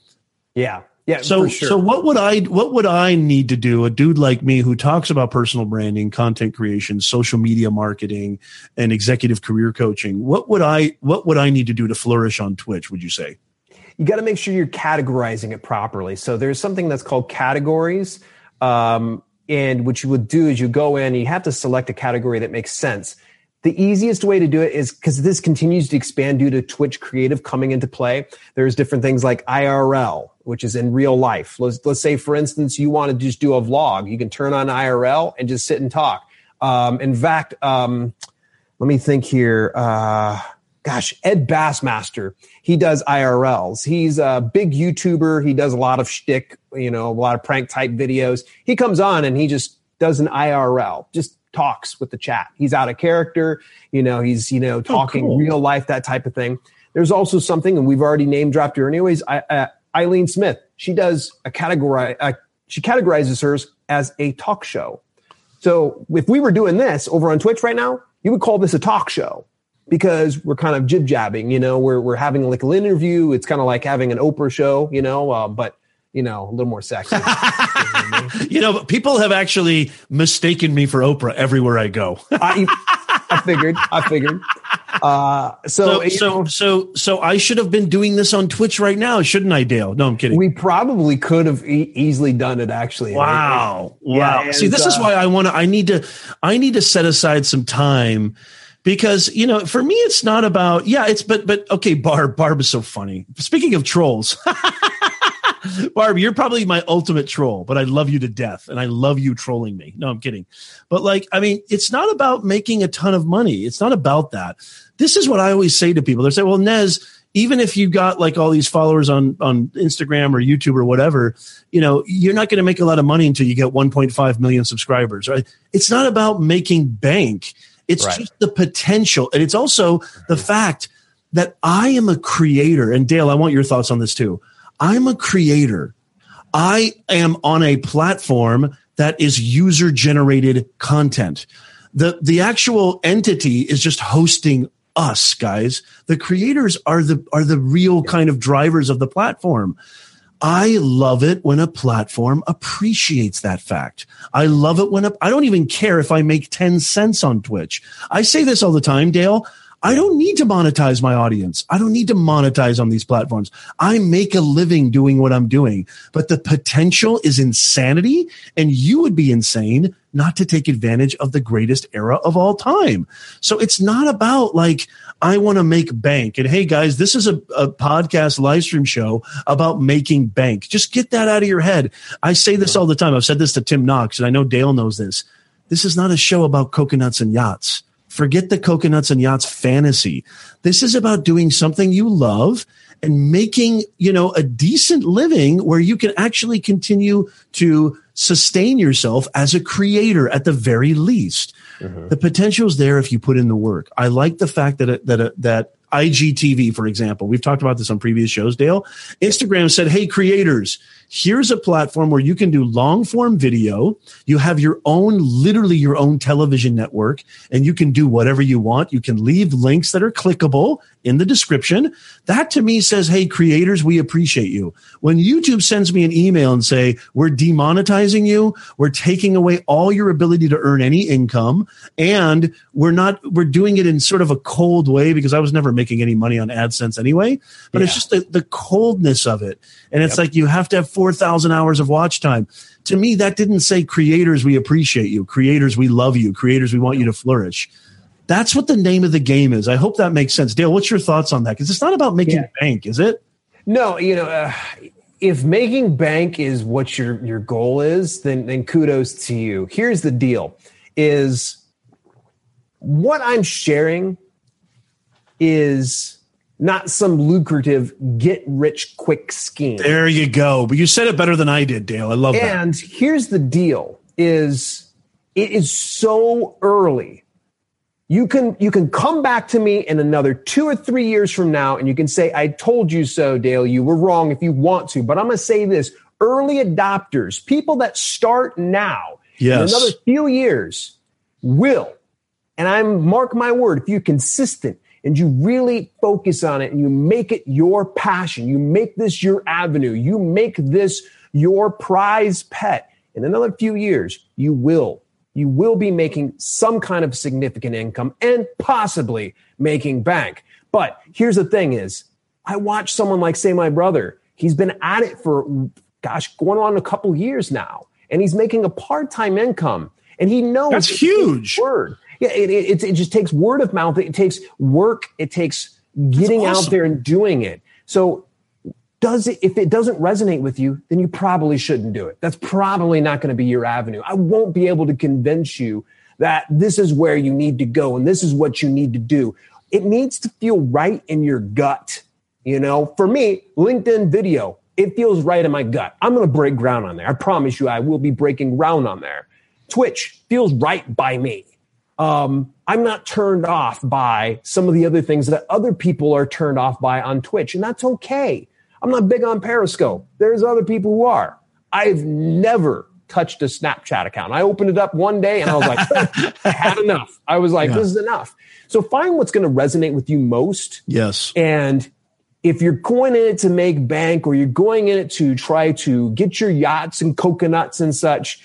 Yeah. Yeah. So, sure. so what would I what would I need to do? A dude like me who talks about personal branding, content creation, social media marketing, and executive career coaching. What would I what would I need to do to flourish on Twitch? Would you say? You got to make sure you're categorizing it properly. So there's something that's called categories. Um, and what you would do is you go in and you have to select a category that makes sense. The easiest way to do it is because this continues to expand due to Twitch creative coming into play. There's different things like IRL, which is in real life. Let's, let's say, for instance, you want to just do a vlog. You can turn on IRL and just sit and talk. Um, in fact, um, let me think here. Uh, gosh, Ed Bassmaster, he does IRLs. He's a big YouTuber. He does a lot of shtick, you know, a lot of prank type videos. He comes on and he just does an IRL, just talks with the chat. He's out of character, you know, he's, you know, talking cool. real life, that type of thing. There's also something, and we've already name dropped her anyways, I, uh, Eileen Smith. She does a category, uh, she categorizes hers as a talk show. So if we were doing this over on Twitch right now, you would call this a talk show because we're kind of jib jabbing, you know, we're, we're having like an interview. It's kind of like having an Oprah show, you know, uh, but you know, a little more sexy. You know, people have actually mistaken me for Oprah everywhere I go. I, I figured, I figured. Uh, so, So, so, know, so, so I should have been doing this on Twitch right now, shouldn't I, Dale? No, I'm kidding. we probably could have e- easily done it actually. Wow. Yeah, wow. See, and, this is uh, why I want to, I need to, I need to set aside some time because, you know, for me, it's not about, yeah, it's, but, but okay, Barb, Barb is so funny. Speaking of trolls, Barb, you're probably my ultimate troll, but I love you to death and I love you trolling me. No, I'm kidding. But like, I mean, it's not about making a ton of money. It's not about that. This is what I always say to people. They say, well, Nez, even if you got like all these followers on on Instagram or YouTube or whatever, you know, you're not going to make a lot of money until you get 1.5 million subscribers, right? It's not about making bank. It's Right. just the potential. And it's also the fact that I am a creator. And Dale, I want your thoughts on this too. I'm a creator. I am on a platform that is user generated content. The the actual entity is just hosting us, guys. The creators are the are the real kind of drivers of the platform. I love it when a platform appreciates that fact. I love it when I don't even care if I make 10 cents on Twitch. I say this all the time, Dale. I don't need to monetize my audience. I don't need to monetize on these platforms. I make a living doing what I'm doing, but the potential is insanity and you would be insane not to take advantage of the greatest era of all time. So it's not about like, I want to make bank. And hey, guys, this is a, a podcast live stream show about making bank. Just get that out of your head. I say this all the time. I've said this to Tim Knox, and I know Dale knows this. This is not a show about coconuts and yachts. Forget the coconuts and yachts fantasy. This is about doing something you love and making, you know, a decent living where you can actually continue to sustain yourself as a creator at the very least. Mm-hmm. The potential is there if you put in the work. I like the fact that that that IGTV, for example, we've talked about this on previous shows. Dale, Instagram said, "Hey, creators, here's a platform where you can do long form video. You have your own, literally your own television network, and you can do whatever you want. You can leave links that are clickable in the description. That to me says, Hey, creators, we appreciate you. When YouTube sends me an email and say, we're demonetizing you, we're taking away all your ability to earn any income, and we're not, we're doing it in sort of a cold way because I was never making any money on AdSense anyway, but yeah. it's just the, the coldness of it. And it's yep. like you have to have 4,000 hours of watch time. To me, that didn't say creators, we appreciate you. Creators, we love you. Creators, we want you to flourish. That's what the name of the game is. I hope that makes sense. Dale, what's your thoughts on that? Because it's not about making yeah. bank, is it? No, you know, uh, if making bank is what your your goal is, then then kudos to you. Here's the deal: is what I'm sharing is not some lucrative get rich quick scheme. There you go. But you said it better than I did, Dale. I love and that. And here's the deal: is it is so early you can you can come back to me in another two or three years from now and you can say i told you so dale you were wrong if you want to but i'm going to say this early adopters people that start now yes. in another few years will and i'm mark my word if you're consistent and you really focus on it and you make it your passion you make this your avenue you make this your prize pet in another few years you will you will be making some kind of significant income and possibly making bank. But here's the thing is, I watch someone like say my brother. He's been at it for gosh, going on a couple years now, and he's making a part-time income. And he knows that's huge. Word, yeah, it, it, it just takes word of mouth. It takes work. It takes getting awesome. out there and doing it. So does it if it doesn't resonate with you then you probably shouldn't do it that's probably not going to be your avenue i won't be able to convince you that this is where you need to go and this is what you need to do it needs to feel right in your gut you know for me linkedin video it feels right in my gut i'm going to break ground on there i promise you i will be breaking ground on there twitch feels right by me um, i'm not turned off by some of the other things that other people are turned off by on twitch and that's okay I'm not big on Periscope. There's other people who are. I've never touched a Snapchat account. I opened it up one day and I was like, I had enough. I was like, yeah. this is enough. So find what's going to resonate with you most. Yes. And if you're going in it to make bank or you're going in it to try to get your yachts and coconuts and such,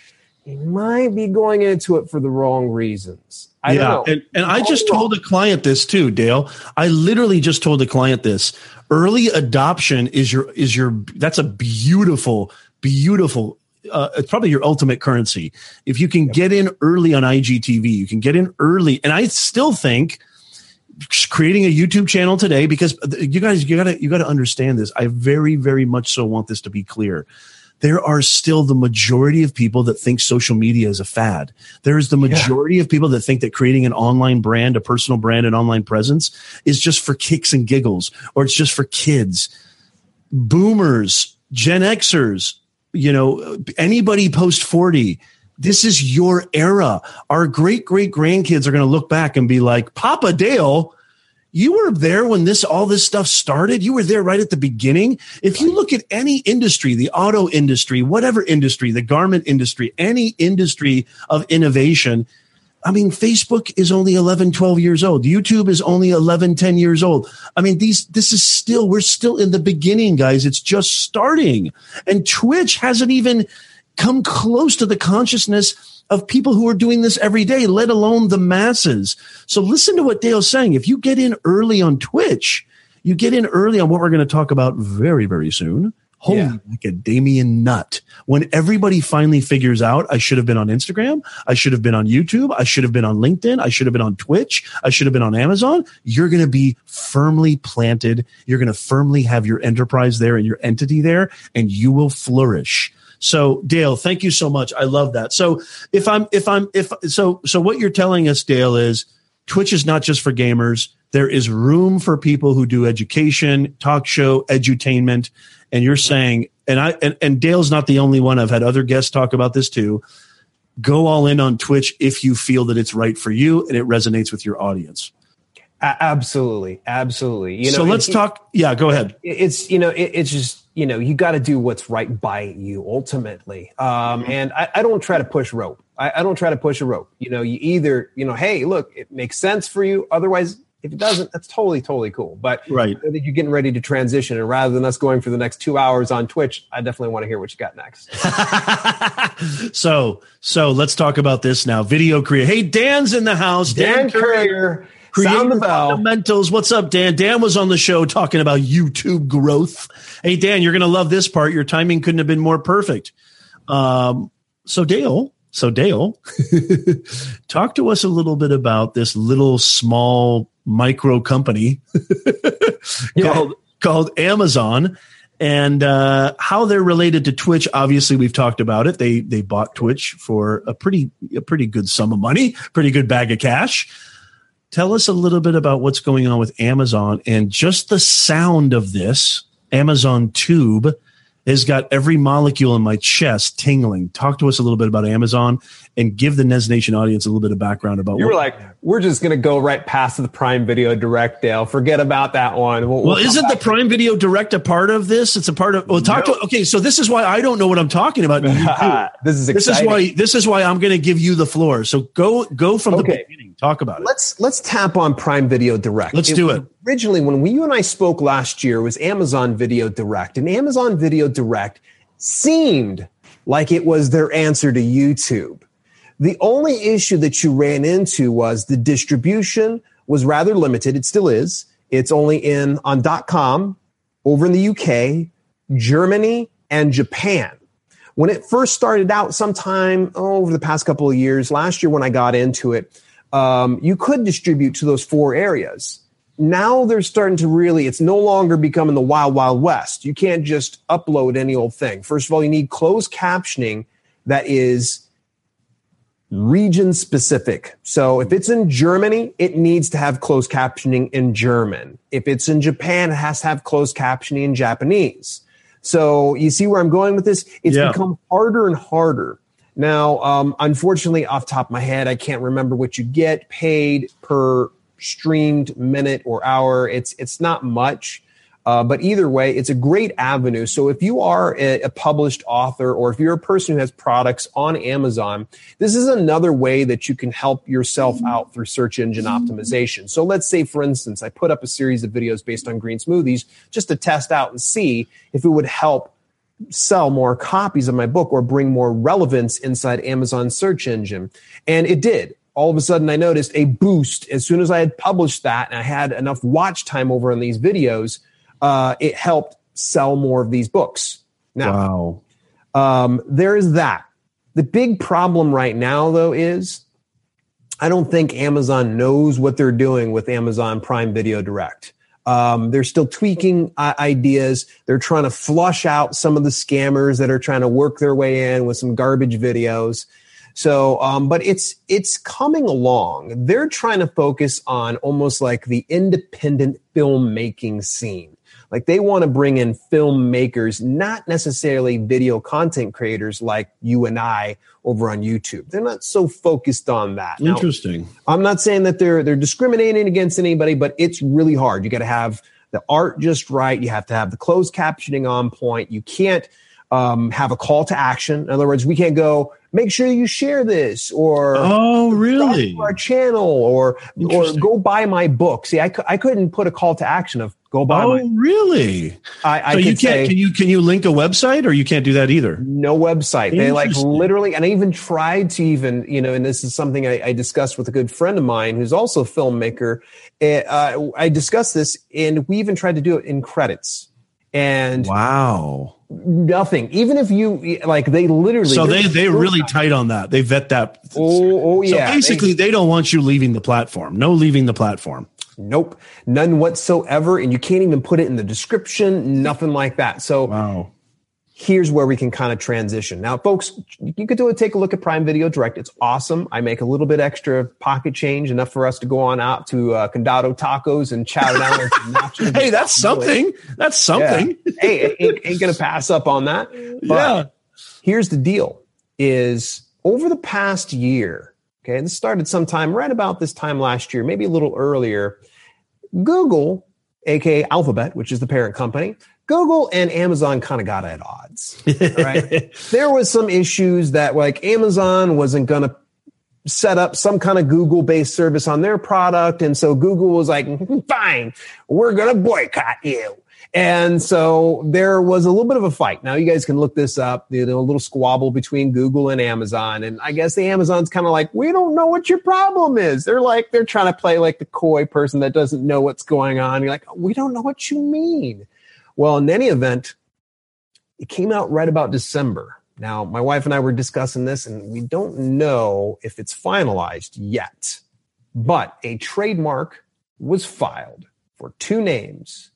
you might be going into it for the wrong reasons. I yeah, and, and I just told a client this too, Dale. I literally just told a client this. Early adoption is your is your that's a beautiful, beautiful. Uh, it's probably your ultimate currency. If you can get in early on IGTV, you can get in early, and I still think creating a YouTube channel today because you guys you gotta you gotta understand this. I very very much so want this to be clear there are still the majority of people that think social media is a fad. There is the majority yeah. of people that think that creating an online brand, a personal brand, an online presence is just for kicks and giggles, or it's just for kids. Boomers, Gen Xers, you know, anybody post 40, this is your era. Our great great grandkids are going to look back and be like, Papa Dale, you were there when this all this stuff started you were there right at the beginning if you look at any industry the auto industry whatever industry the garment industry any industry of innovation I mean, Facebook is only 11, 12 years old. YouTube is only 11, 10 years old. I mean, these, this is still, we're still in the beginning, guys. It's just starting. And Twitch hasn't even come close to the consciousness of people who are doing this every day, let alone the masses. So listen to what Dale's saying. If you get in early on Twitch, you get in early on what we're going to talk about very, very soon Holy yeah. macadamia nut. When everybody finally figures out I should have been on Instagram, I should have been on YouTube, I should have been on LinkedIn, I should have been on Twitch, I should have been on Amazon, you're going to be firmly planted. You're going to firmly have your enterprise there and your entity there, and you will flourish. So Dale, thank you so much. I love that. So if I'm, if I'm, if so, so what you're telling us, Dale, is Twitch is not just for gamers. There is room for people who do education, talk show, edutainment and you're saying, and I and, and Dale's not the only one. I've had other guests talk about this too. Go all in on Twitch if you feel that it's right for you and it resonates with your audience. Absolutely, absolutely. You know, so let's it, talk. Yeah, go ahead. It's you know, it, it's just you know, you got to do what's right by you ultimately. Um, mm-hmm. and I, I, don't try to push rope. I, I, don't try to push a rope. You know, you either you know, hey, look, it makes sense for you. Otherwise, if it doesn't, that's totally, totally cool. But right. that you're getting ready to transition. And rather than us going for the next two hours on Twitch, I definitely want to hear what you got next. so, so let's talk about this now. Video creator. Hey, Dan's in the house. Dan, Dan Currier. Sound the bell. Fundamentals. What's up, Dan? Dan was on the show talking about YouTube growth. Hey, Dan, you're going to love this part. Your timing couldn't have been more perfect. Um, so, Dale, so, Dale, talk to us a little bit about this little small micro company yeah. called called Amazon and uh, how they're related to Twitch. Obviously, we've talked about it. They they bought Twitch for a pretty a pretty good sum of money, pretty good bag of cash. Tell us a little bit about what's going on with Amazon and just the sound of this Amazon Tube has got every molecule in my chest tingling. Talk to us a little bit about Amazon and give the Nez Nation audience a little bit of background about. You were like, we're just going to go right past the Prime Video Direct, Dale. Forget about that one. We'll, well, we'll isn't the Prime Video Direct a part of this? It's a part of. Well, talk no. to. Okay, so this is why I don't know what I'm talking about. this is exciting. this is why this is why I'm going to give you the floor. So go go from okay. the beginning. Talk about it. Let's let's tap on Prime Video Direct. Let's it, do it. Originally, when we, you and I spoke last year, was Amazon Video Direct, and Amazon Video Direct seemed like it was their answer to YouTube. The only issue that you ran into was the distribution was rather limited. It still is. It's only in on .com over in the UK, Germany, and Japan. When it first started out, sometime oh, over the past couple of years, last year when I got into it, um, you could distribute to those four areas. Now they're starting to really, it's no longer becoming the wild, wild west. You can't just upload any old thing. First of all, you need closed captioning that is region specific. So if it's in Germany, it needs to have closed captioning in German. If it's in Japan, it has to have closed captioning in Japanese. So you see where I'm going with this? It's yeah. become harder and harder. Now, um, unfortunately, off top of my head, I can't remember what you get paid per streamed minute or hour. It's it's not much. Uh, but either way, it's a great avenue. So if you are a, a, published author or if you're a person who has products on Amazon, this is another way that you can help yourself out through search engine optimization. So let's say, for instance, I put up a series of videos based on green smoothies just to test out and see if it would help sell more copies of my book or bring more relevance inside Amazon search engine. And it did all of a sudden I noticed a boost as soon as I had published that and I had enough watch time over on these videos uh, it helped sell more of these books. Now, wow. um, there is that. The big problem right now, though, is I don't think Amazon knows what they're doing with Amazon Prime Video Direct. Um, they're still tweaking uh, ideas. They're trying to flush out some of the scammers that are trying to work their way in with some garbage videos. So, um, but it's it's coming along. They're trying to focus on almost like the independent filmmaking scene. Like they want to bring in filmmakers, not necessarily video content creators like you and I over on YouTube. They're not so focused on that. Interesting. Now, I'm not saying that they're they're discriminating against anybody, but it's really hard. You got to have the art just right. You have to have the closed captioning on point. You can't um, have a call to action. In other words, we can't go make sure you share this or oh really our channel or or go buy my book. See, I, cu- I couldn't put a call to action of go buy oh my really? I, I so you can't say can you can you link a website or you can't do that either? No website. They like literally, and I even tried to even, you know, and this is something I, I discussed with a good friend of mine who's also a filmmaker. Uh, I discussed this and we even tried to do it in credits. And wow. nothing. Even if you like, they literally, so they they're really tight. on that. They vet that. Oh, oh so yeah. basically they, don't want you leaving the platform. No leaving the platform Nope, none whatsoever. And you can't even put it in the description, nothing like that. So wow here's where we can kind of transition. Now, folks, you could do it. Take a look at Prime Video Direct. It's awesome. I make a little bit extra pocket change, enough for us to go on out to uh, Condado Tacos and chow down. some nachos. hey that's something that's something Yeah. hey, ain't, ain't gonna pass up on that. But yeah here's the deal: is over the past year. Okay, this started sometime right about this time last year, maybe a little earlier. Google, aka Alphabet, which is the parent company, Google and Amazon kind of got at odds. Right? there was some issues that like Amazon wasn't going to set up some kind of Google based service on their product. And so Google was like, mm-hmm, fine, we're going to boycott you. And so there was a little bit of a fight. Now you guys can look this up, you know, a little squabble between Google and Amazon. And I guess the Amazon's kind of like, we don't know what your problem is. They're like, they're trying to play like the coy person that doesn't know what's going on. You're like, we don't know what you mean. Well, in any event, it came out right about December. Now, my wife and I were discussing this, and we don't know if it's finalized yet. But a trademark was filed for two names.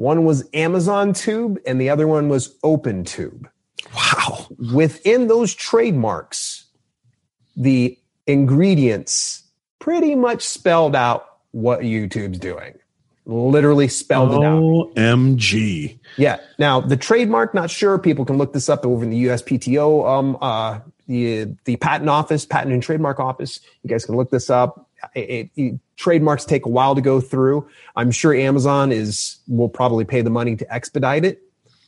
One was Amazon Tube, and the other one was Open Tube. wow Within those trademarks, the ingredients pretty much spelled out what YouTube's doing. Literally spelled it out. omg Yeah. Now the trademark, not sure. People can look this up over in the USPTO, um, uh, the the patent office, patent and trademark office. You guys can look this up. It, it- trademarks take a while to go through. I'm sure Amazon is will probably pay the money to expedite it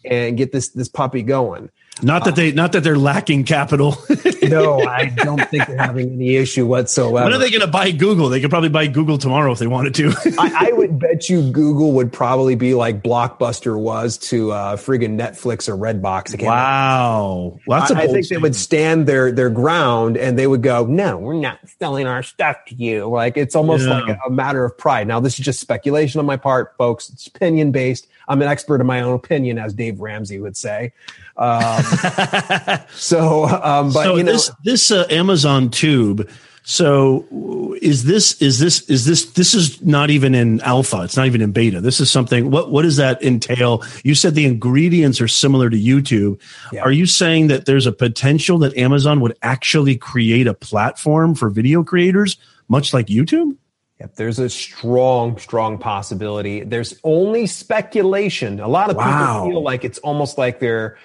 and get this this puppy going. not that uh, they not that they're lacking capital No, I don't think they're having any issue whatsoever. when are they going to buy google they could probably buy google tomorrow if they wanted to I, I would bet you Google would probably be like Blockbuster was to uh, friggin' Netflix or Redbox. Can't wow well, that's a I, think they would stand their their ground and they would go, "No, we're not selling our stuff to you." Like it's almost Yeah. like a, a matter of pride. Now, this is just speculation on my part, folks. It's opinion based. I'm an expert in my own opinion, as Dave Ramsey would say. Um, so, um, but so you know, this this uh, Amazon Tube. So is this is this is this this is not even in alpha? It's not even in beta. This is something. What what does that entail? You said the ingredients are similar to YouTube. Yeah. Are you saying that there's a potential that Amazon would actually create a platform for video creators, much like YouTube? Yep, there's a strong, strong possibility. There's only speculation. A lot of Wow. people feel like it's almost like they're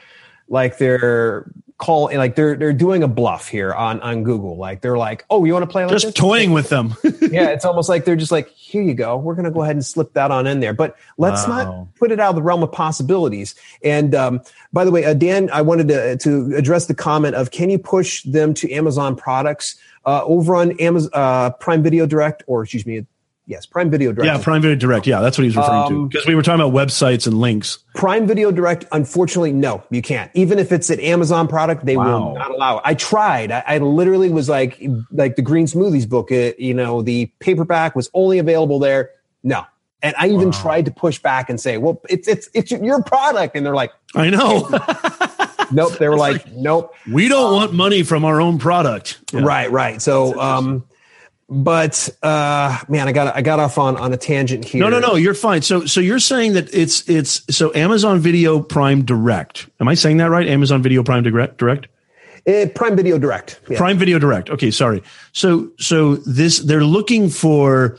like they're call like they're they're doing a bluff here on on Google. Like they're like, oh, you want to play like Just this? toying with them. yeah, it's almost like they're just like, here you go. We're going to go ahead and slip that on in there. But let's Wow. not put it out of the realm of possibilities. And um, by the way, uh, Dan, I wanted to, to address the comment of can you push them to Amazon products uh, over on Amazon uh, Prime Video Direct, or excuse me, yes, Prime Video Direct. yeah, Prime Video Direct. Yeah, that's what he's referring to. Um, Because we were talking about websites and links. Prime Video Direct, unfortunately, no, you can't. Even if it's an Amazon product, they Wow. will not allow it. I tried. I, I literally was like, like the Green Smoothies book. It, you know, the paperback was only available there. No, and I even Wow. tried to push back and say, well, it's it's it's your product, and they're like, I know. nope. They were like, nope. we don't want money from our own product. Yeah. Right, right. So, um, but uh, man, I got I got off on on a tangent here. No, no, no. You're fine. So, so you're saying that it's it's so Amazon Video Prime Direct. Am I saying that right? Amazon Video Prime Direct. Direct. Eh, Prime Video Direct. Yeah. Prime Video Direct. Okay, sorry. So, so this they're looking for.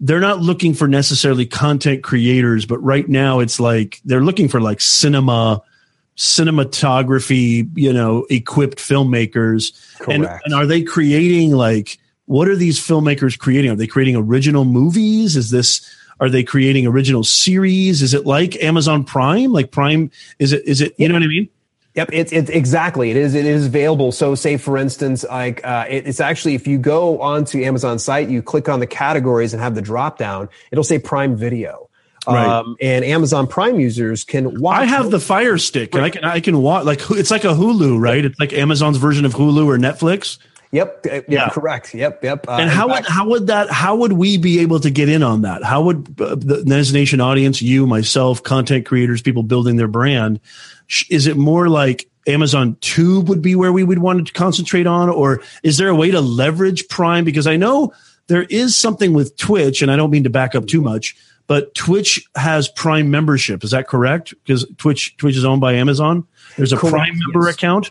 They're not looking for necessarily content creators, but right now it's like they're looking for like cinema, cinematography, you know, equipped filmmakers. And, Correct. and are they creating like what are these filmmakers creating? Are they creating original movies? Is this are they creating original series? Is it like Amazon Prime? Like Prime is it is it you know what I mean? Yep, it's it's exactly it is it is available. So, say for instance, like uh, it, it's actually if you go onto Amazon site, you click on the categories and have the drop down, it'll say Prime Video. Right. Um, and Amazon Prime users can watch. I have the Fire Stick, and I can I can watch like it's like a Hulu, right? It's like Amazon's version of Hulu or Netflix. Yep. uh, Yeah. Correct. Yep. Yep. Uh, And how would how would that how would we be able to get in on that? How would uh, the Nez Nation audience, you, myself, content creators, people building their brand, sh- is it more like Amazon Tube would be where we would want to concentrate on, or is there a way to leverage Prime? Because I know there is something with Twitch, and I don't mean to back up too much, but Twitch has Prime membership. Is that correct? Because Twitch Twitch is owned by Amazon. There's a Correct, Prime member yes. account.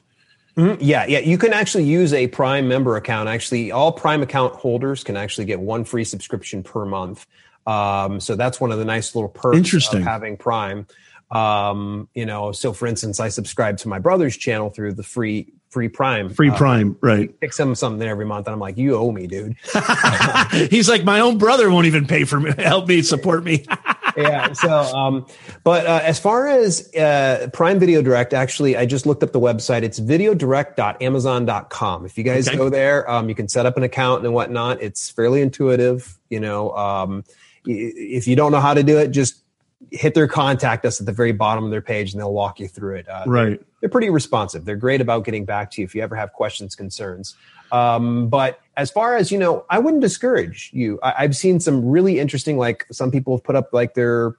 Mhm, Yeah, yeah. You can actually use a Prime member account. Actually, all Prime account holders can actually get one free subscription per month. Um, so that's one of the nice little perks Interesting. of having Prime. Um, you know, so for instance, I subscribe to my brother's channel through the free free Prime. Free Uh, Prime, right? pick some something every month, and I'm like, you owe me, dude. He's like, my own brother won't even pay for me, help me, support me. yeah. So, um, but uh, as far as uh, Prime Video Direct, actually, I just looked up the website. It's videodirect.amazon.com. If you guys Okay. go there, um, you can set up an account and whatnot. It's fairly intuitive. You know, um, if you don't know how to do it, just hit their contact us at the very bottom of their page, and they'll walk you through it. Uh, right. they're pretty responsive. They're great about getting back to you if you ever have questions, concerns. Um, but as far as you know, I wouldn't discourage you. I, I've seen some really interesting, like some people have put up like their,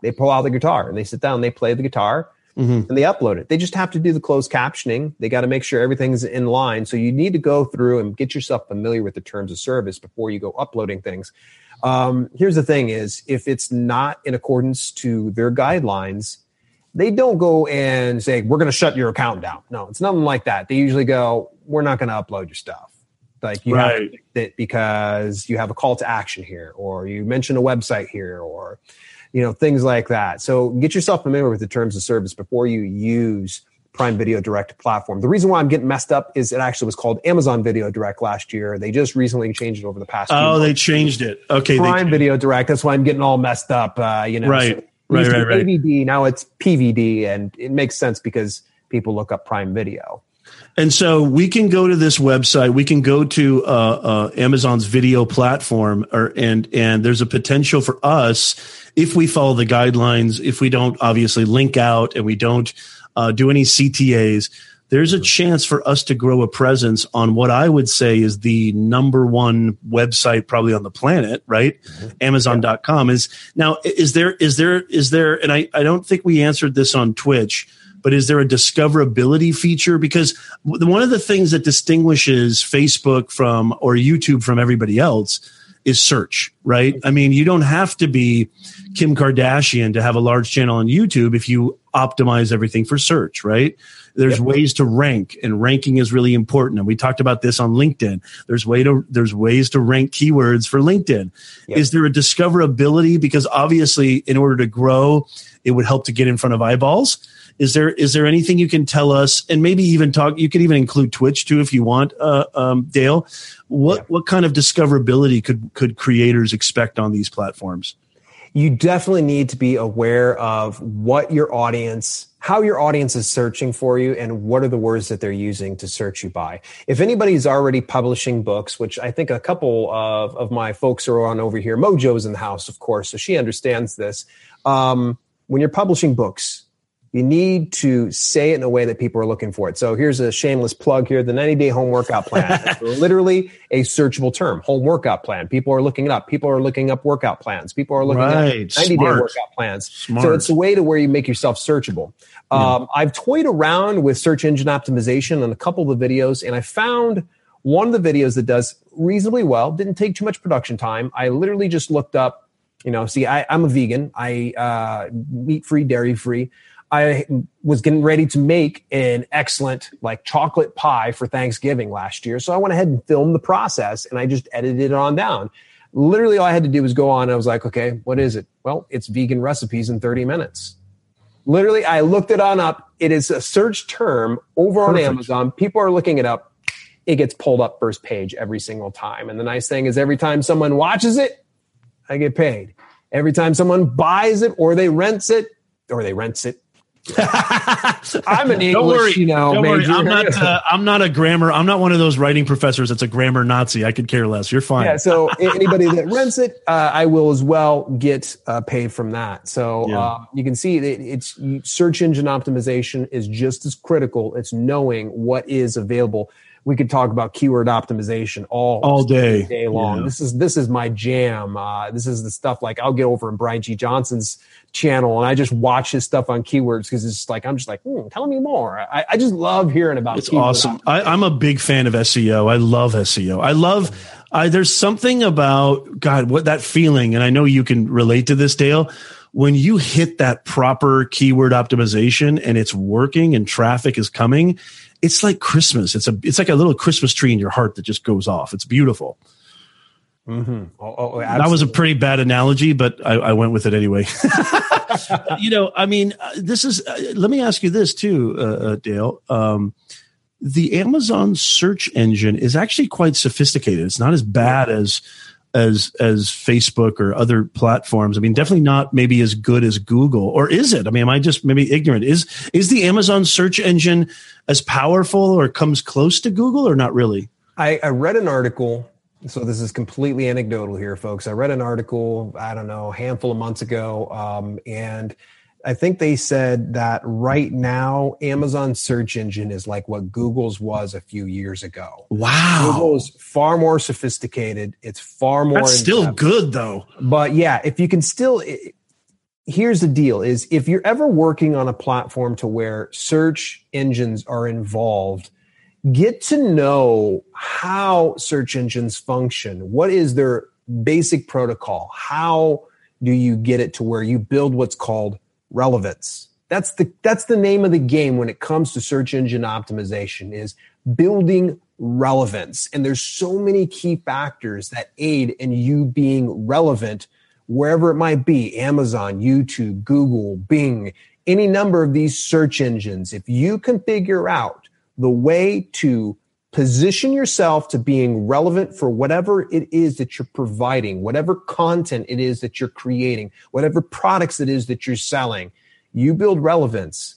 they pull out the guitar and they sit down, they play the guitar Mhm. and they upload it. They just have to do the closed captioning. They got to make sure everything's in line. So you need to go through and get yourself familiar with the terms of service before you go uploading things. Um, here's the thing is if it's not in accordance to their guidelines, they don't go and say, we're going to shut your account down. No, it's nothing like that. They usually go, we're not going to upload your stuff. Like you have to fix it because you have a call to action here, or you mention a website here, or you know things like that. So get yourself familiar with the terms of service before you use Prime Video Direct platform. The reason why I'm getting messed up is it actually was called Amazon Video Direct last year. They just recently changed it over the past. few Oh, they changed it. Okay. Prime Video Direct. That's why I'm getting all messed up. Uh, you know, Right. So Right, right, right. AVD, now it's PVD, and it makes sense because people look up Prime Video. And so we can go to this website. We can go to uh, uh, Amazon's video platform, or and and there's a potential for us if we follow the guidelines. If we don't obviously link out and we don't uh, do any CTAs, there's a chance for us to grow a presence on what I would say is the number one website probably on the planet, right? Amazon.com is now. Is there is there is there? And I I don't think we answered this on Twitch but is there a discoverability feature? Because one of the things that distinguishes Facebook from or YouTube from everybody else is search, right? I mean, you don't have to be Kim Kardashian to have a large channel on YouTube if you optimize everything for search, right? There's Yep. ways to rank and ranking is really important. And we talked about this on LinkedIn. There's way to, there's ways to rank keywords for LinkedIn. Yep. Is there a discoverability? Because obviously in order to grow, it would help to get in front of eyeballs. Is there is there anything you can tell us, and maybe even talk? You could even include Twitch too, if you want, uh, um, Dale. What Yeah. what kind of discoverability could could creators expect on these platforms? you definitely need to be aware of what your audience how your audience is searching for you and what are the words that they're using to search you by if anybody's already publishing books which i think a couple of, of my folks are on over here mojo's in the house of course so she understands this um, when you're publishing books you need to say it in a way that people are looking for it. So here's a shameless plug here: the 90 day home workout plan. Literally a searchable term. Home workout plan. People are looking it up. People are looking up workout plans. People are looking Right. up 90 day workout plans. Smart. So it's a way to where you make yourself searchable. Um, I've toyed around with search engine optimization on a couple of the videos, and I found one of the videos that does reasonably well. Didn't take too much production time. I literally just looked up. You know, see, I, I'm a vegan. I uh, meat free, dairy free. I was getting ready to make an excellent like chocolate pie for Thanksgiving last year. So I went ahead and filmed the process and I just edited it on down. Literally all I had to do was go on. I was like, okay, what is it? Well, it's vegan recipes in 30 minutes. Literally, I looked it on up. It is a search term over Perfect. on Amazon. People are looking it up. It gets pulled up first page every single time. And the nice thing is every time someone watches it, I get paid. Every time someone buys it or they rents it or they rents it, I'm an English, Don't worry, you know, major. I'm not. Uh, I'm not a grammar. I'm not one of those writing professors that's a grammar Nazi. I could care less. You're fine. Yeah. So anybody that rents it, uh, I will as well get uh, paid from that. So yeah. Uh, you can see that it's search engine optimization is just as critical. It's knowing what is available we could talk about keyword optimization all all day day long. Yeah. This is this is my jam. Uh, this is the stuff like I'll get over in Brian G Johnson's channel and I just watch his stuff on keywords because it's like I'm just like, hmm, tell me more. I, I just love hearing about. It's awesome. I, am a big fan of SEO. I love SEO. I love. I, there's something about God, what that feeling, and I know you can relate to this, Dale when you hit that proper keyword optimization and it's working and traffic is coming it's like Christmas. It's a it's like a little Christmas tree in your heart that just goes off. It's beautiful. Mm-hmm. Oh, oh, that was a pretty bad analogy, but I, I went with it anyway. you know, I mean, uh, this is. Uh, let me ask you this too, uh, uh, Dale. Um, the Amazon search engine is actually quite sophisticated. It's not as bad as as as Facebook or other platforms. I mean, definitely not maybe as good as Google, or is it? I mean, am I just maybe ignorant? Is is the Amazon search engine as powerful or comes close to Google, or not really? I, I read an article. So this is completely anecdotal here, folks. I read an article, I don't know, a handful of months ago, um, and I think they said that right now Amazon search engine is like what Google's was a few years ago. Wow. Google's far more sophisticated. It's far more That's still good though. But yeah, if you can still here's the deal is if you're ever working on a platform to where search engines are involved, get to know how search engines function. What is their basic protocol? How do you get it to where you build what's called relevance. That's the that's the name of the game when it comes to search engine optimization is building relevance. And there's so many key factors that aid in you being relevant wherever it might be, Amazon, YouTube, Google, Bing, any number of these search engines. If you can figure out the way to position yourself to being relevant for whatever it is that you're providing, whatever content it is that you're creating, whatever products it is that you're selling. You build relevance.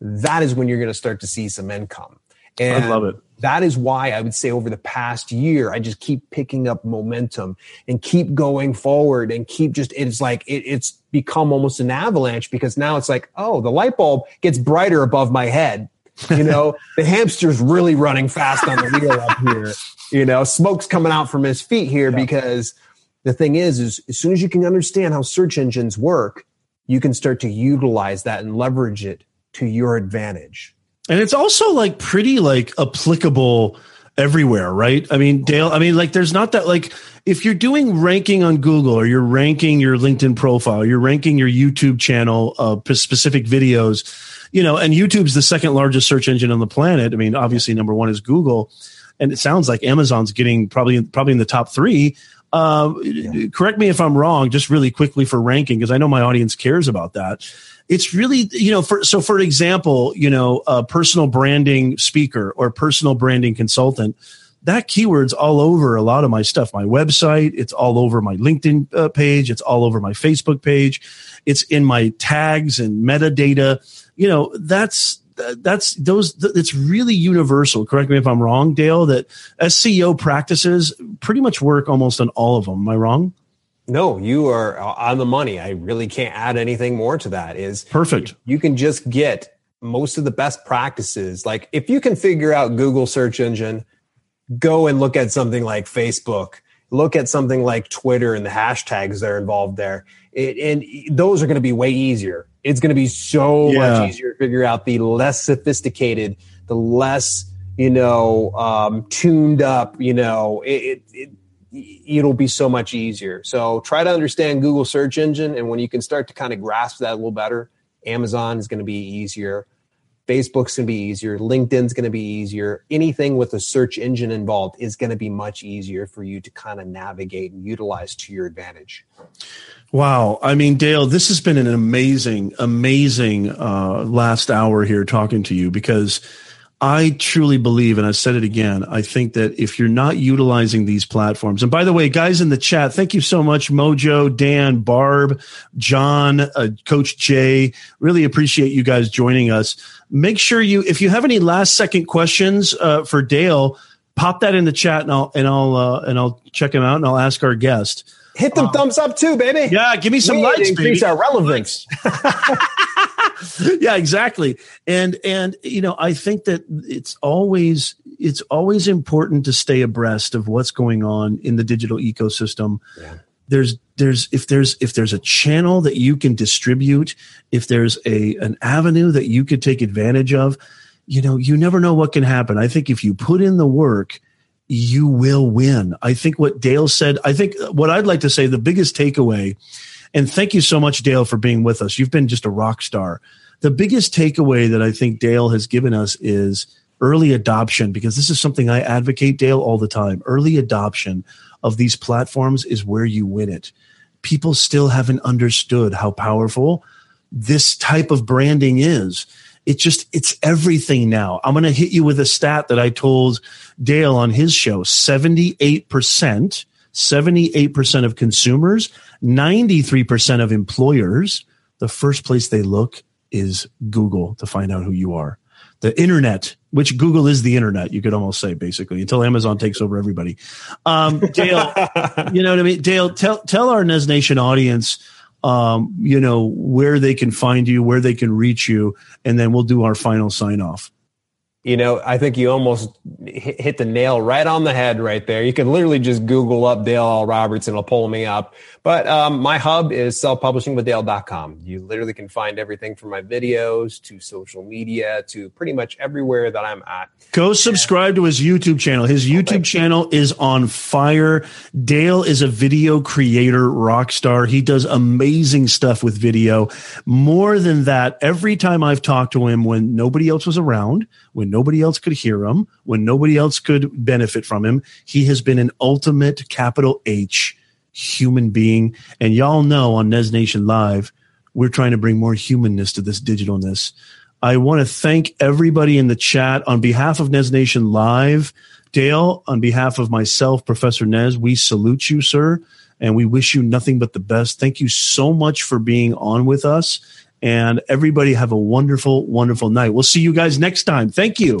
That is when you're going to start to see some income. And I love it. That is why I would say over the past year, I just keep picking up momentum and keep going forward and keep just, it's like, it, it's become almost an avalanche because now it's like, oh, the light bulb gets brighter above my head you know, the hamster's really running fast on the wheel up here. You know, smoke's coming out from his feet here yeah. because the thing is, is as soon as you can understand how search engines work, you can start to utilize that and leverage it to your advantage. And it's also like pretty like applicable everywhere, right? I mean, Dale, I mean, like there's not that like if you're doing ranking on Google or you're ranking your LinkedIn profile, you're ranking your YouTube channel, uh, specific videos, you know, and YouTube's the second largest search engine on the planet. I mean, obviously number one is Google, and it sounds like Amazon's getting probably probably in the top three. Uh, yeah. Correct me if I'm wrong, just really quickly for ranking, because I know my audience cares about that. It's really, you know, for so for example, you know, a personal branding speaker or personal branding consultant that keyword's all over a lot of my stuff my website it's all over my linkedin uh, page it's all over my facebook page it's in my tags and metadata you know that's that's those it's really universal. Correct me if i'm wrong dale that seo practices pretty much work almost on all of them. Am i wrong? No you are on the money. I really can't add anything more to that. Is perfect. you can just get most of the best practices. Like if you can figure out google search engine go and look at something like Facebook, look at something like Twitter and the hashtags that are involved there. It, and those are going to be way easier. It's going to be so yeah. much easier to figure out the less sophisticated, the less, you know, um, tuned up, you know, it, it, it'll be so much easier. So try to understand Google search engine. And when you can start to kind of grasp that a little better, Amazon is going to be easier. Facebook's going to be easier. LinkedIn's going to be easier. Anything with a search engine involved is going to be much easier for you to kind of navigate and utilize to your advantage. Wow. I mean, Dale, this has been an amazing, amazing uh, last hour here talking to you because I truly believe, and I've said it again, I think that if you're not utilizing these platforms, and by the way, guys in the chat, thank you so much, Mojo, Dan, Barb, John, uh, Coach Jay. Really appreciate you guys joining us. Make sure you, if you have any last second questions uh, for Dale, pop that in the chat, and I'll and I'll uh, and I'll check him out, and I'll ask our guest. Hit them um, thumbs up too, baby. Yeah, give me some we likes, increase baby. our relevance. yeah, exactly. And and you know, I think that it's always it's always important to stay abreast of what's going on in the digital ecosystem. Yeah. There's there's if there's if there's a channel that you can distribute, if there's a an avenue that you could take advantage of, you know, you never know what can happen. I think if you put in the work, you will win. I think what Dale said, I think what I'd like to say, the biggest takeaway and thank you so much, Dale, for being with us. You've been just a rock star. The biggest takeaway that I think Dale has given us is early adoption, because this is something I advocate, Dale, all the time. Early adoption of these platforms is where you win it. People still haven't understood how powerful this type of branding is. It just, it's everything now. I'm going to hit you with a stat that I told Dale on his show 78%, 78% of consumers 93% of employers, the first place they look is Google to find out who you are. The internet, which Google is the internet, you could almost say basically until Amazon takes over everybody. Um, Dale, you know what I mean? Dale, tell, tell our Nez Nation audience, um, you know, where they can find you, where they can reach you, and then we'll do our final sign off you know, I think you almost hit the nail right on the head right there. You can literally just Google up Dale L. Roberts and it'll pull me up. But um, my hub is selfpublishingwithdale.com. You literally can find everything from my videos to social media to pretty much everywhere that I'm at. Go subscribe to his YouTube channel. His YouTube channel is on fire. Dale is a video creator rock star. He does amazing stuff with video. More than that, every time I've talked to him when nobody else was around, when nobody else could hear him, when nobody else could benefit from him, he has been an ultimate capital H human being. And y'all know on Nez Nation Live, we're trying to bring more humanness to this digitalness. I want to thank everybody in the chat on behalf of Nez Nation Live. Dale, on behalf of myself, Professor Nez, we salute you, sir, and we wish you nothing but the best. Thank you so much for being on with us. And everybody have a wonderful, wonderful night. We'll see you guys next time. Thank you.